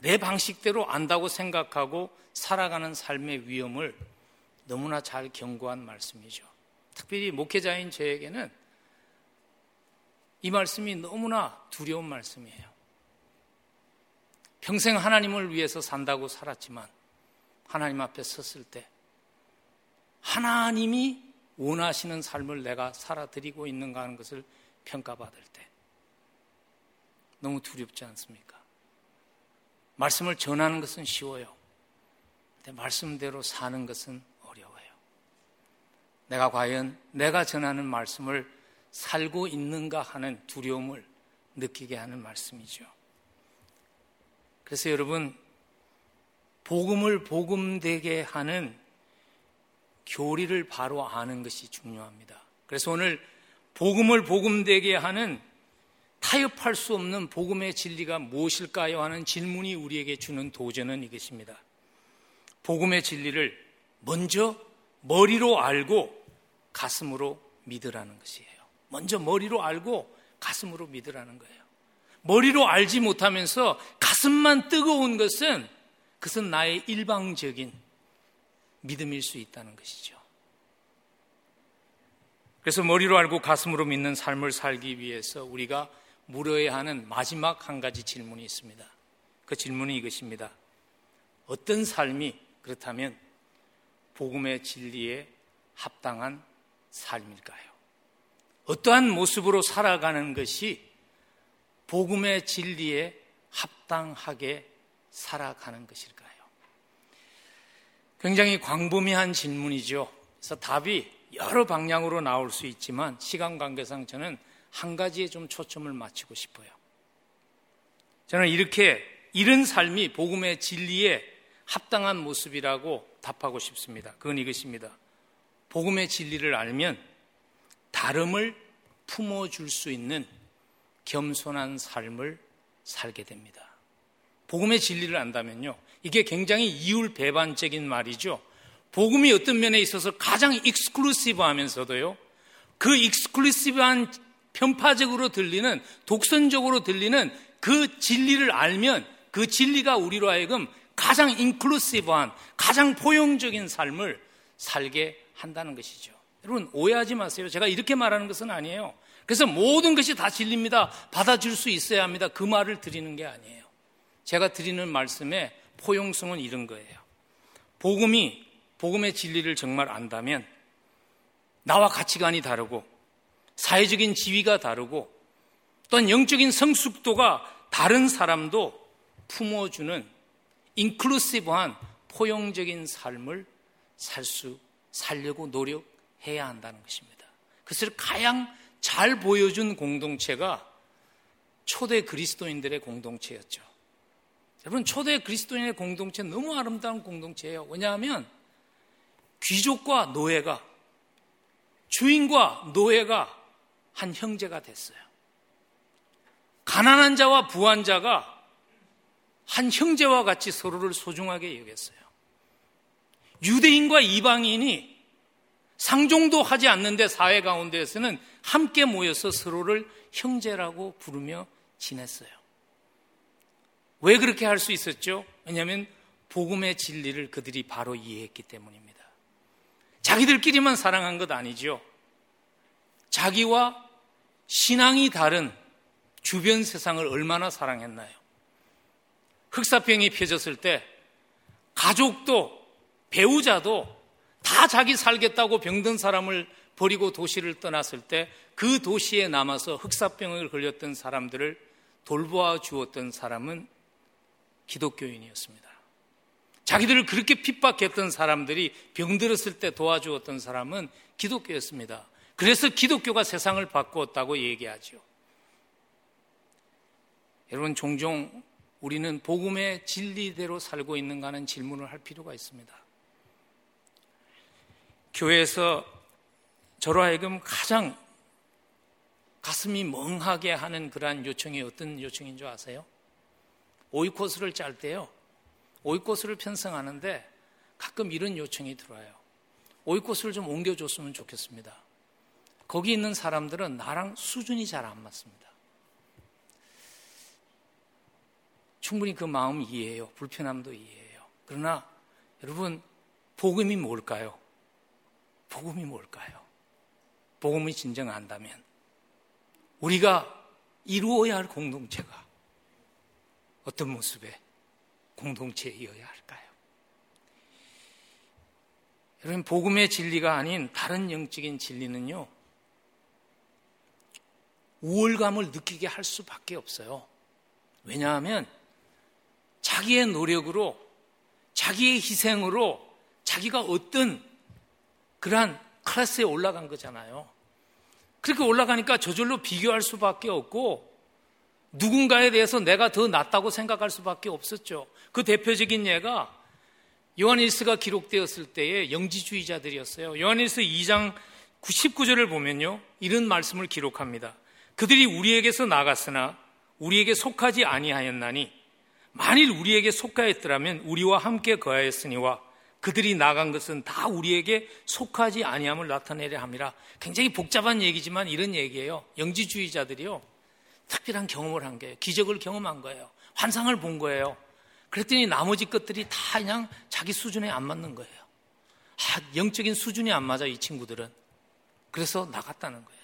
내 방식대로 안다고 생각하고 살아가는 삶의 위험을 너무나 잘 경고한 말씀이죠. 특별히 목회자인 저에게는 이 말씀이 너무나 두려운 말씀이에요. 평생 하나님을 위해서 산다고 살았지만 하나님 앞에 섰을 때 하나님이 원하시는 삶을 내가 살아드리고 있는가 하는 것을 평가받을 때 너무 두렵지 않습니까? 말씀을 전하는 것은 쉬워요. 근데 말씀대로 사는 것은 어려워요. 내가 과연 내가 전하는 말씀을 살고 있는가 하는 두려움을 느끼게 하는 말씀이죠. 그래서 여러분, 복음을 복음되게 하는 교리를 바로 아는 것이 중요합니다. 그래서 오늘 복음을 복음되게 하는 타협할 수 없는 복음의 진리가 무엇일까요? 하는 질문이 우리에게 주는 도전은 이것입니다. 복음의 진리를 먼저 머리로 알고 가슴으로 믿으라는 것이에요. 먼저 머리로 알고 가슴으로 믿으라는 거예요. 머리로 알지 못하면서 가슴만 뜨거운 것은 그것은 나의 일방적인 믿음일 수 있다는 것이죠. 그래서 머리로 알고 가슴으로 믿는 삶을 살기 위해서 우리가 물어야 하는 마지막 한 가지 질문이 있습니다. 그 질문이 이것입니다. 어떤 삶이 그렇다면 복음의 진리에 합당한 삶일까요? 어떠한 모습으로 살아가는 것이 복음의 진리에 합당하게 살아가는 것일까요? 굉장히 광범위한 질문이죠. 그래서 답이 여러 방향으로 나올 수 있지만 시간 관계상 저는 한 가지에 좀 초점을 맞추고 싶어요. 저는 이렇게 이런 삶이 복음의 진리에 합당한 모습이라고 답하고 싶습니다. 그건 이것입니다. 복음의 진리를 알면 다름을 품어줄 수 있는 겸손한 삶을 살게 됩니다. 복음의 진리를 안다면요. 이게 굉장히 이율 배반적인 말이죠. 복음이 어떤 면에 있어서 가장 exclusive 하면서도요. 그 익스클루시브한 편파적으로 들리는 독선적으로 들리는 그 진리를 알면 그 진리가 우리로 하여금 가장 인클루시브한 가장 포용적인 삶을 살게 한다는 것이죠. 여러분 오해하지 마세요. 제가 이렇게 말하는 것은 아니에요. 그래서 모든 것이 다 진리입니다. 받아줄 수 있어야 합니다. 그 말을 드리는 게 아니에요. 제가 드리는 말씀의 포용성은 이런 거예요. 복음이 복음의 진리를 정말 안다면 나와 가치관이 다르고 사회적인 지위가 다르고 또한 영적인 성숙도가 다른 사람도 품어주는 인클루시브한 포용적인 삶을 살 수, 살려고 노력 해야 한다는 것입니다. 그것을 가장 잘 보여준 공동체가 초대 그리스도인들의 공동체였죠. 여러분, 초대 그리스도인의 공동체 너무 아름다운 공동체예요. 왜냐하면 귀족과 노예가, 주인과 노예가 한 형제가 됐어요. 가난한 자와 부한 자가 한 형제와 같이 서로를 소중하게 여겼어요. 유대인과 이방인이 상종도 하지 않는데 사회 가운데에서는 함께 모여서 서로를 형제라고 부르며 지냈어요. 왜 그렇게 할 수 있었죠? 왜냐하면 복음의 진리를 그들이 바로 이해했기 때문입니다. 자기들끼리만 사랑한 것 아니죠. 자기와 신앙이 다른 주변 세상을 얼마나 사랑했나요? 흑사병이 펴졌을 때 가족도 배우자도 다 자기 살겠다고 병든 사람을 버리고 도시를 떠났을 때 그 도시에 남아서 흑사병을 걸렸던 사람들을 돌보아 주었던 사람은 기독교인이었습니다. 자기들을 그렇게 핍박했던 사람들이 병들었을 때 도와주었던 사람은 기독교였습니다. 그래서 기독교가 세상을 바꾸었다고 얘기하죠. 여러분 종종 우리는 복음의 진리대로 살고 있는가 하는 질문을 할 필요가 있습니다. 교회에서 저로 하여금 가장 가슴이 멍하게 하는 그러한 요청이 어떤 요청인 줄 아세요? 오이코스를 짤 때요. 오이코스를 편성하는데 가끔 이런 요청이 들어와요. 오이코스를 좀 옮겨줬으면 좋겠습니다. 거기 있는 사람들은 나랑 수준이 잘 안 맞습니다. 충분히 그 마음 이해해요. 불편함도 이해해요. 그러나 여러분, 복음이 뭘까요? 복음이 뭘까요? 복음이 진정 안다면 우리가 이루어야 할 공동체가 어떤 모습의 공동체이어야 할까요? 여러분, 복음의 진리가 아닌 다른 영적인 진리는요, 우월감을 느끼게 할 수밖에 없어요. 왜냐하면 자기의 노력으로, 자기의 희생으로 자기가 어떤 그러한 클래스에 올라간 거잖아요. 그렇게 올라가니까 저절로 비교할 수밖에 없고 누군가에 대해서 내가 더 낫다고 생각할 수밖에 없었죠. 그 대표적인 예가 요한일스가 기록되었을 때의 영지주의자들이었어요. 요한일스 2장 19절을 보면요. 이런 말씀을 기록합니다. 그들이 우리에게서 나갔으나 우리에게 속하지 아니하였나니 만일 우리에게 속하였더라면 우리와 함께 거하였으니와 그들이 나간 것은 다 우리에게 속하지 아니함을 나타내려 함이라. 굉장히 복잡한 얘기지만 이런 얘기예요. 영지주의자들이요. 특별한 경험을 한 거예요. 기적을 경험한 거예요. 환상을 본 거예요. 그랬더니 나머지 것들이 다 그냥 자기 수준에 안 맞는 거예요. 아, 영적인 수준이 안 맞아, 이 친구들은. 그래서 나갔다는 거예요.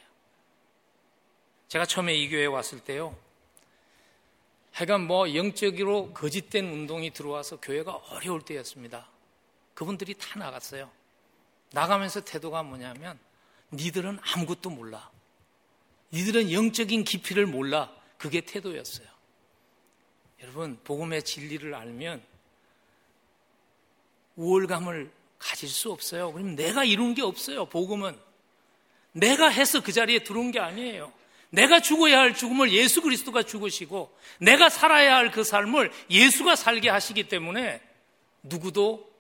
제가 처음에 이 교회에 왔을 때요. 하여간 뭐 영적으로 거짓된 운동이 들어와서 교회가 어려울 때였습니다. 그분들이 다 나갔어요. 나가면서 태도가 뭐냐면 니들은 아무것도 몰라. 니들은 영적인 깊이를 몰라. 그게 태도였어요. 여러분, 복음의 진리를 알면 우월감을 가질 수 없어요. 그럼 내가 이룬 게 없어요. 복음은 내가 해서 그 자리에 들어온 게 아니에요. 내가 죽어야 할 죽음을 예수 그리스도가 죽으시고 내가 살아야 할 그 삶을 예수가 살게 하시기 때문에 누구도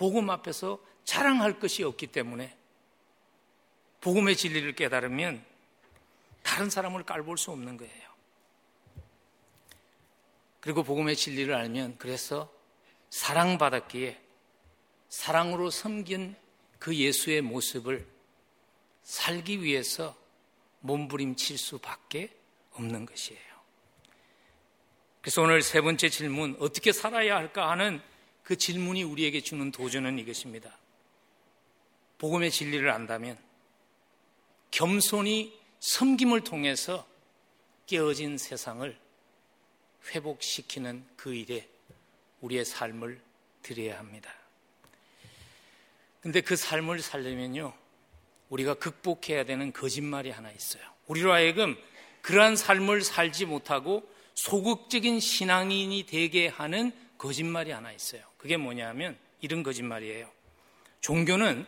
복음 앞에서 자랑할 것이 없기 때문에 복음의 진리를 깨달으면 다른 사람을 깔볼 수 없는 거예요. 그리고 복음의 진리를 알면 그래서 사랑받았기에 사랑으로 섬긴 그 예수의 모습을 살기 위해서 몸부림칠 수밖에 없는 것이에요. 그래서 오늘 세 번째 질문, 어떻게 살아야 할까 하는 그 질문이 우리에게 주는 도전은 이것입니다. 복음의 진리를 안다면 겸손히 섬김을 통해서 깨어진 세상을 회복시키는 그 일에 우리의 삶을 드려야 합니다. 근데 그 삶을 살려면요, 우리가 극복해야 되는 거짓말이 하나 있어요. 우리로 하여금 그러한 삶을 살지 못하고 소극적인 신앙인이 되게 하는 거짓말이 하나 있어요. 그게 뭐냐면 이런 거짓말이에요. 종교는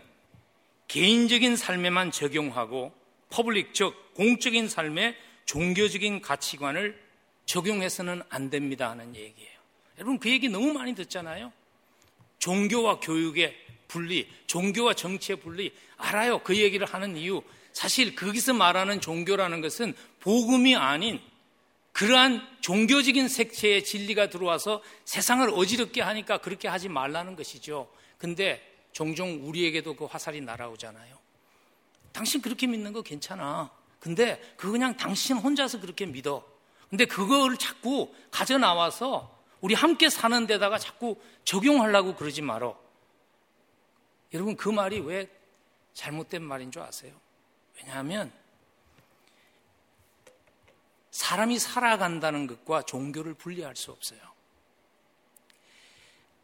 개인적인 삶에만 적용하고 public 즉 공적인 삶에 종교적인 가치관을 적용해서는 안 됩니다 하는 얘기예요. 여러분 그 얘기 너무 많이 듣잖아요. 종교와 교육의 분리, 종교와 정치의 분리 알아요. 그 얘기를 하는 이유 사실 거기서 말하는 종교라는 것은 복음이 아닌 그러한 종교적인 색채의 진리가 들어와서 세상을 어지럽게 하니까 그렇게 하지 말라는 것이죠. 근데 종종 우리에게도 그 화살이 날아오잖아요. 당신 그렇게 믿는 거 괜찮아. 근데 그거 그냥 당신 혼자서 그렇게 믿어. 근데 그걸 자꾸 가져 나와서 우리 함께 사는 데다가 자꾸 적용하려고 그러지 말어. 여러분 그 말이 왜 잘못된 말인 줄 아세요? 왜냐하면 사람이 살아간다는 것과 종교를 분리할 수 없어요.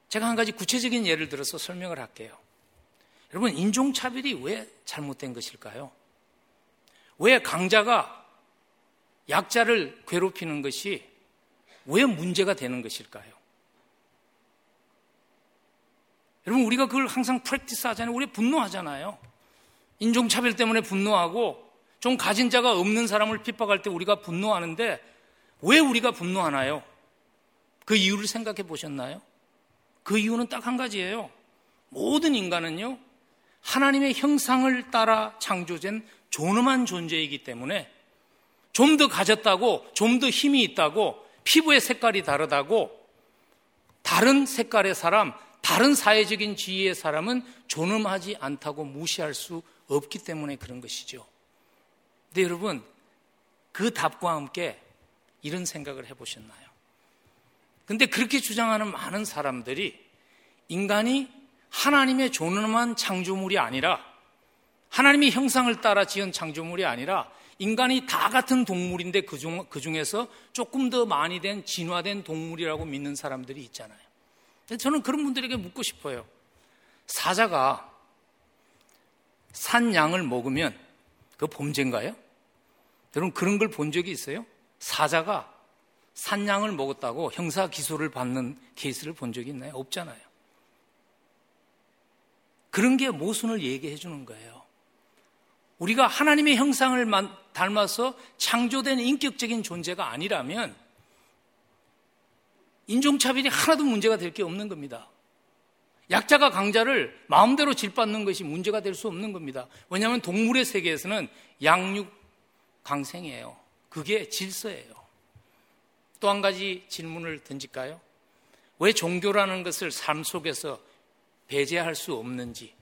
제가 한 가지 구체적인 예를 들어서 설명을 할게요. 여러분, 인종차별이 왜 잘못된 것일까요? 왜 강자가 약자를 괴롭히는 것이 왜 문제가 되는 것일까요? 여러분, 우리가 그걸 항상 프랙티스 하잖아요. 우리 분노하잖아요. 인종차별 때문에 분노하고 좀 가진 자가 없는 사람을 핍박할 때 우리가 분노하는데 왜 우리가 분노하나요? 그 이유를 생각해 보셨나요? 그 이유는 딱 한 가지예요. 모든 인간은요, 하나님의 형상을 따라 창조된 존엄한 존재이기 때문에 좀 더 가졌다고, 좀 더 힘이 있다고, 피부의 색깔이 다르다고, 다른 색깔의 사람, 다른 사회적인 지위의 사람은 존엄하지 않다고 무시할 수 없기 때문에 그런 것이죠. 근데 여러분, 그 답과 함께 이런 생각을 해보셨나요? 근데 그렇게 주장하는 많은 사람들이 인간이 하나님의 존엄한 창조물이 아니라 하나님의 형상을 따라 지은 창조물이 아니라 인간이 다 같은 동물인데 그, 중, 그 중에서 조금 더 많이 된 진화된 동물이라고 믿는 사람들이 있잖아요. 저는 그런 분들에게 묻고 싶어요. 사자가 산 양을 먹으면 그 범죄인가요? 여러분 그런 걸 본 적이 있어요? 사자가 산 양을 먹었다고 형사 기소를 받는 케이스를 본 적이 있나요? 없잖아요. 그런 게 모순을 얘기해 주는 거예요. 우리가 하나님의 형상을 닮아서 창조된 인격적인 존재가 아니라면 인종차별이 하나도 문제가 될 게 없는 겁니다. 약자가 강자를 마음대로 질받는 것이 문제가 될 수 없는 겁니다. 왜냐하면 동물의 세계에서는 양육 강생이에요. 그게 질서예요. 또 한 가지 질문을 던질까요? 왜 종교라는 것을 삶 속에서 배제할 수 없는지.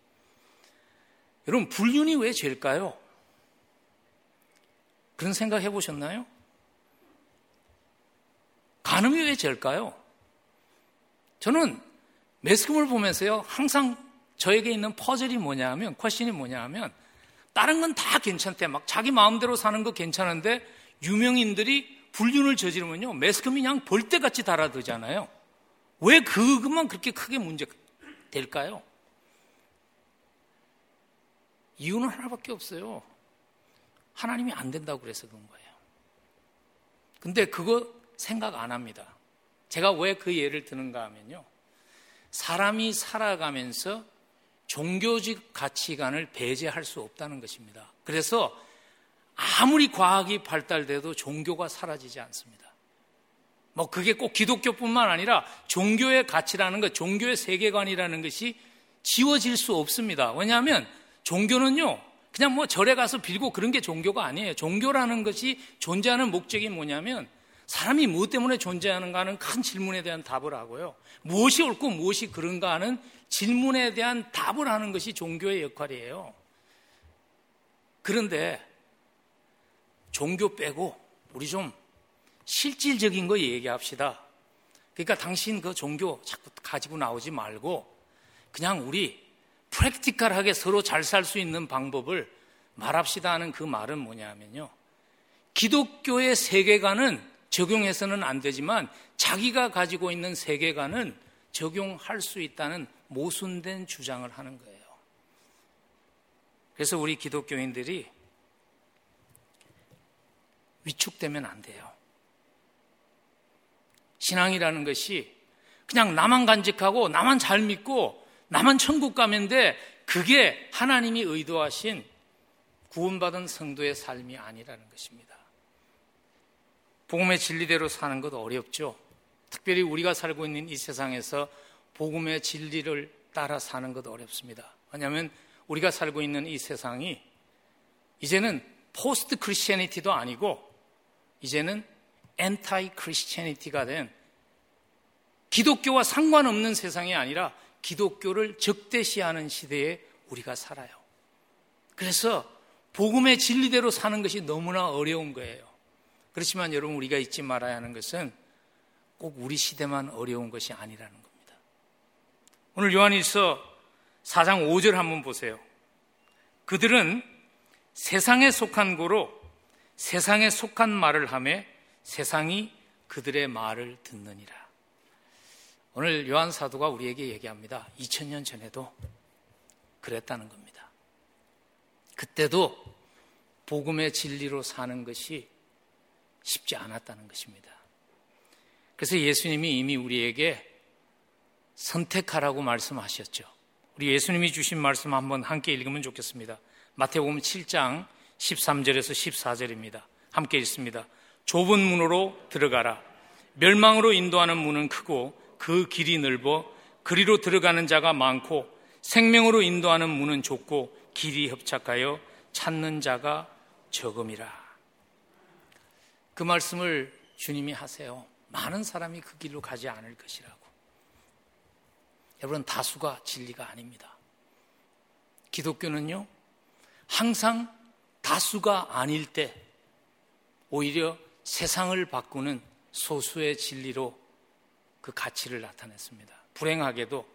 여러분, 불륜이 왜 죄일까요? 그런 생각 해보셨나요? 간음이 왜 죄일까요? 저는 매스컴을 보면서요, 항상 저에게 있는 퍼즐이 뭐냐 하면, 퀘션이 뭐냐 하면, 다른 건 다 괜찮대. 막 자기 마음대로 사는 거 괜찮은데, 유명인들이 불륜을 저지르면요. 매스컴이 그냥 벌떼같이 달아들잖아요. 왜 그것만 그렇게 크게 문제가 될까요? 이유는 하나밖에 없어요. 하나님이 안 된다고 그래서 그런 거예요. 근데 그거 생각 안 합니다. 제가 왜 그 예를 드는가 하면요. 사람이 살아가면서 종교적 가치관을 배제할 수 없다는 것입니다. 그래서 아무리 과학이 발달돼도 종교가 사라지지 않습니다. 뭐 그게 꼭 기독교뿐만 아니라 종교의 가치라는 것, 종교의 세계관이라는 것이 지워질 수 없습니다. 왜냐하면 종교는요, 그냥 뭐 절에 가서 빌고 그런 게 종교가 아니에요. 종교라는 것이 존재하는 목적이 뭐냐면 사람이 무엇 때문에 존재하는가 하는 큰 질문에 대한 답을 하고요. 무엇이 옳고 무엇이 그런가 하는 질문에 대한 답을 하는 것이 종교의 역할이에요. 그런데 종교 빼고 우리 좀 실질적인 거 얘기합시다. 그러니까 당신 그 종교 자꾸 가지고 나오지 말고 그냥 우리 프랙티컬하게 서로 잘 살 수 있는 방법을 말합시다 하는 그 말은 뭐냐면요. 기독교의 세계관은 적용해서는 안 되지만 자기가 가지고 있는 세계관은 적용할 수 있다는 모순된 주장을 하는 거예요. 그래서 우리 기독교인들이 위축되면 안 돼요. 신앙이라는 것이 그냥 나만 간직하고 나만 잘 믿고 나만 천국 가면데 그게 하나님이 의도하신 구원받은 성도의 삶이 아니라는 것입니다. 복음의 진리대로 사는 것 어렵죠. 특별히 우리가 살고 있는 이 세상에서 복음의 진리를 따라 사는 것 어렵습니다. 왜냐하면 우리가 살고 있는 이 세상이 이제는 포스트 크리스천니티도 아니고 이제는 엔타이 크리스천니티가 된 기독교와 상관없는 세상이 아니라 기독교를 적대시하는 시대에 우리가 살아요. 그래서 복음의 진리대로 사는 것이 너무나 어려운 거예요. 그렇지만 여러분 우리가 잊지 말아야 하는 것은 꼭 우리 시대만 어려운 것이 아니라는 겁니다. 오늘 요한일서 4장 5절 한번 보세요. 그들은 세상에 속한 고로 세상에 속한 말을 하매 세상이 그들의 말을 듣느니라. 오늘 요한 사도가 우리에게 얘기합니다. 2000년 전에도 그랬다는 겁니다. 그때도 복음의 진리로 사는 것이 쉽지 않았다는 것입니다. 그래서 예수님이 이미 우리에게 선택하라고 말씀하셨죠. 우리 예수님이 주신 말씀 한번 함께 읽으면 좋겠습니다. 마태복음 7장 13절에서 14절입니다. 함께 읽습니다. 좁은 문으로 들어가라. 멸망으로 인도하는 문은 크고 그 길이 넓어 그리로 들어가는 자가 많고 생명으로 인도하는 문은 좁고 길이 협착하여 찾는 자가 적음이라. 그 말씀을 주님이 하세요. 많은 사람이 그 길로 가지 않을 것이라고. 여러분, 다수가 진리가 아닙니다. 기독교는요, 항상 다수가 아닐 때 오히려 세상을 바꾸는 소수의 진리로 그 가치를 나타냈습니다. 불행하게도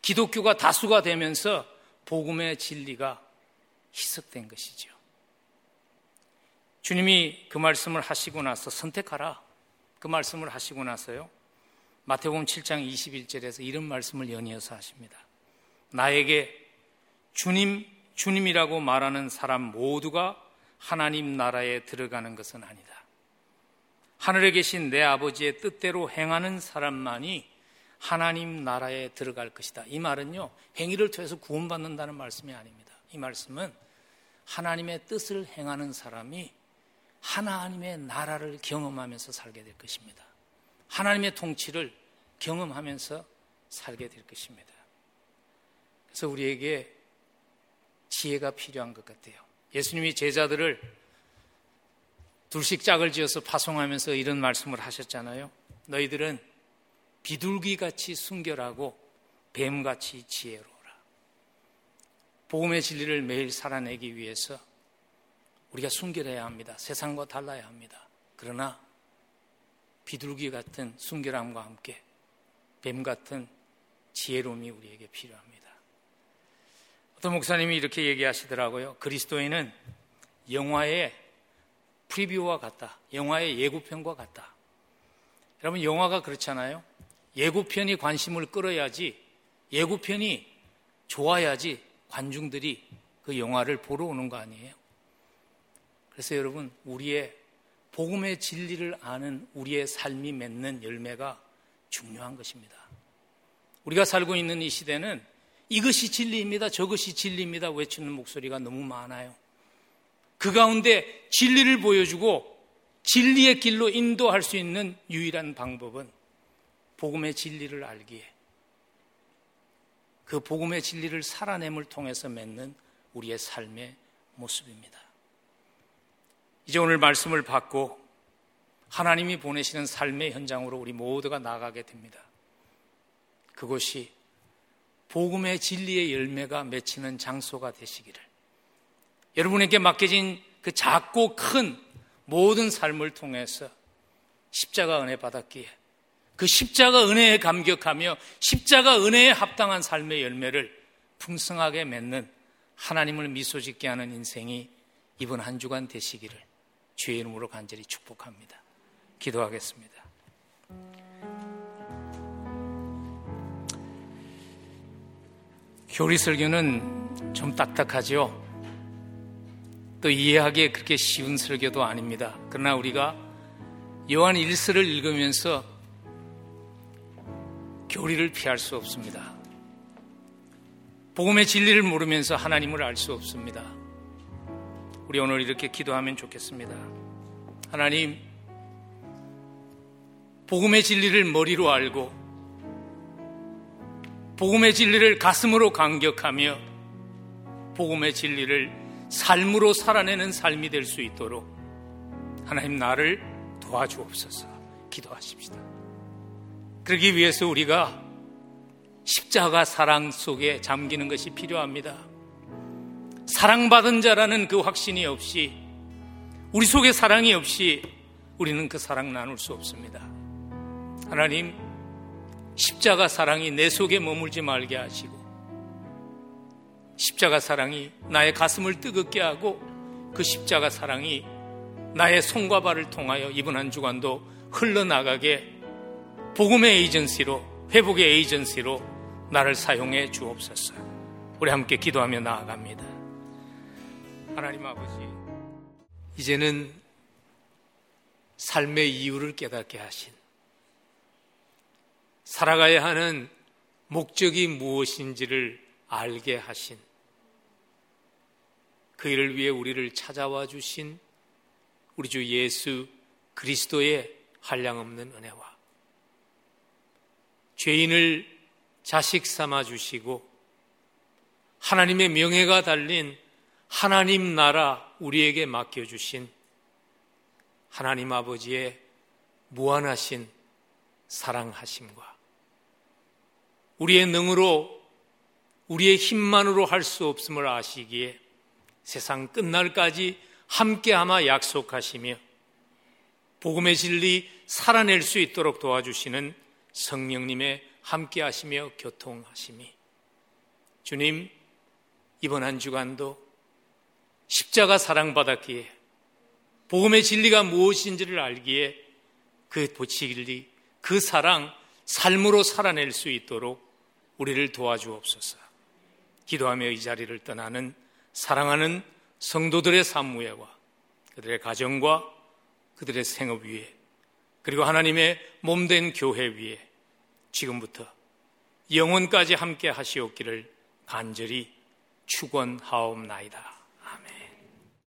기독교가 다수가 되면서 복음의 진리가 희석된 것이죠. 주님이 그 말씀을 하시고 나서 선택하라. 그 말씀을 하시고 나서요. 마태복음 7장 21절에서 이런 말씀을 연이어서 하십니다. 나에게 주님, 주님이라고 말하는 사람 모두가 하나님 나라에 들어가는 것은 아니다. 하늘에 계신 내 아버지의 뜻대로 행하는 사람만이 하나님 나라에 들어갈 것이다. 이 말은요, 행위를 통해서 구원받는다는 말씀이 아닙니다. 이 말씀은 하나님의 뜻을 행하는 사람이 하나님의 나라를 경험하면서 살게 될 것입니다. 하나님의 통치를 경험하면서 살게 될 것입니다. 그래서 우리에게 지혜가 필요한 것 같아요. 예수님이 제자들을 둘씩 짝을 지어서 파송하면서 이런 말씀을 하셨잖아요. 너희들은 비둘기 같이 순결하고 뱀같이 지혜로워라. 복음의 진리를 매일 살아내기 위해서 우리가 순결해야 합니다. 세상과 달라야 합니다. 그러나 비둘기 같은 순결함과 함께 뱀 같은 지혜로움이 우리에게 필요합니다. 어떤 목사님이 이렇게 얘기하시더라고요. 그리스도인은 영화의 프리뷰와 같다. 영화의 예고편과 같다. 여러분, 영화가 그렇잖아요. 예고편이 관심을 끌어야지, 예고편이 좋아야지 관중들이 그 영화를 보러 오는 거 아니에요. 그래서 여러분, 우리의 복음의 진리를 아는 우리의 삶이 맺는 열매가 중요한 것입니다. 우리가 살고 있는 이 시대는 이것이 진리입니다. 저것이 진리입니다. 외치는 목소리가 너무 많아요. 그 가운데 진리를 보여주고 진리의 길로 인도할 수 있는 유일한 방법은 복음의 진리를 알기에 그 복음의 진리를 살아냄을 통해서 맺는 우리의 삶의 모습입니다. 이제 오늘 말씀을 받고 하나님이 보내시는 삶의 현장으로 우리 모두가 나가게 됩니다. 그곳이 복음의 진리의 열매가 맺히는 장소가 되시기를 여러분에게 맡겨진 그 작고 큰 모든 삶을 통해서 십자가 은혜 받았기에 그 십자가 은혜에 감격하며 십자가 은혜에 합당한 삶의 열매를 풍성하게 맺는 하나님을 미소 짓게 하는 인생이 이번 한 주간 되시기를 주의 이름으로 간절히 축복합니다. 기도하겠습니다. 교리 설교는 좀 딱딱하죠. 또 이해하기 그렇게 쉬운 설교도 아닙니다. 그러나 우리가 요한 1서를 읽으면서 교리를 피할 수 없습니다. 복음의 진리를 모르면서 하나님을 알 수 없습니다. 우리 오늘 이렇게 기도하면 좋겠습니다. 하나님, 복음의 진리를 머리로 알고 복음의 진리를 가슴으로 감격하며 복음의 진리를 삶으로 살아내는 삶이 될 수 있도록 하나님 나를 도와주옵소서 기도하십시다. 그러기 위해서 우리가 십자가 사랑 속에 잠기는 것이 필요합니다. 사랑받은 자라는 그 확신이 없이 우리 속에 사랑이 없이 우리는 그 사랑 나눌 수 없습니다. 하나님, 십자가 사랑이 내 속에 머물지 말게 하시고 십자가 사랑이 나의 가슴을 뜨겁게 하고 그 십자가 사랑이 나의 손과 발을 통하여 이번 한 주간도 흘러나가게 복음의 에이전시로 회복의 에이전시로 나를 사용해 주옵소서. 우리 함께 기도하며 나아갑니다. 하나님 아버지, 이제는 삶의 이유를 깨닫게 하신 살아가야 하는 목적이 무엇인지를 알게 하신 그 일을 위해 우리를 찾아와 주신 우리 주 예수 그리스도의 한량없는 은혜와 죄인을 자식 삼아 주시고 하나님의 명예가 달린 하나님 나라 우리에게 맡겨주신 하나님 아버지의 무한하신 사랑하심과 우리의 능으로 우리의 힘만으로 할 수 없음을 아시기에 세상 끝날까지 함께 아마 약속하시며 복음의 진리 살아낼 수 있도록 도와주시는 성령님의 함께 하시며 교통하심이 주님 이번 한 주간도 십자가 사랑받았기에 복음의 진리가 무엇인지를 알기에 그 진리, 그 사랑 삶으로 살아낼 수 있도록 우리를 도와주옵소서. 기도하며 이 자리를 떠나는 사랑하는 성도들의 삶 위에와 그들의 가정과 그들의 생업 위에 그리고 하나님의 몸된 교회 위에 지금부터 영원까지 함께 하시옵기를 간절히 축원하옵나이다.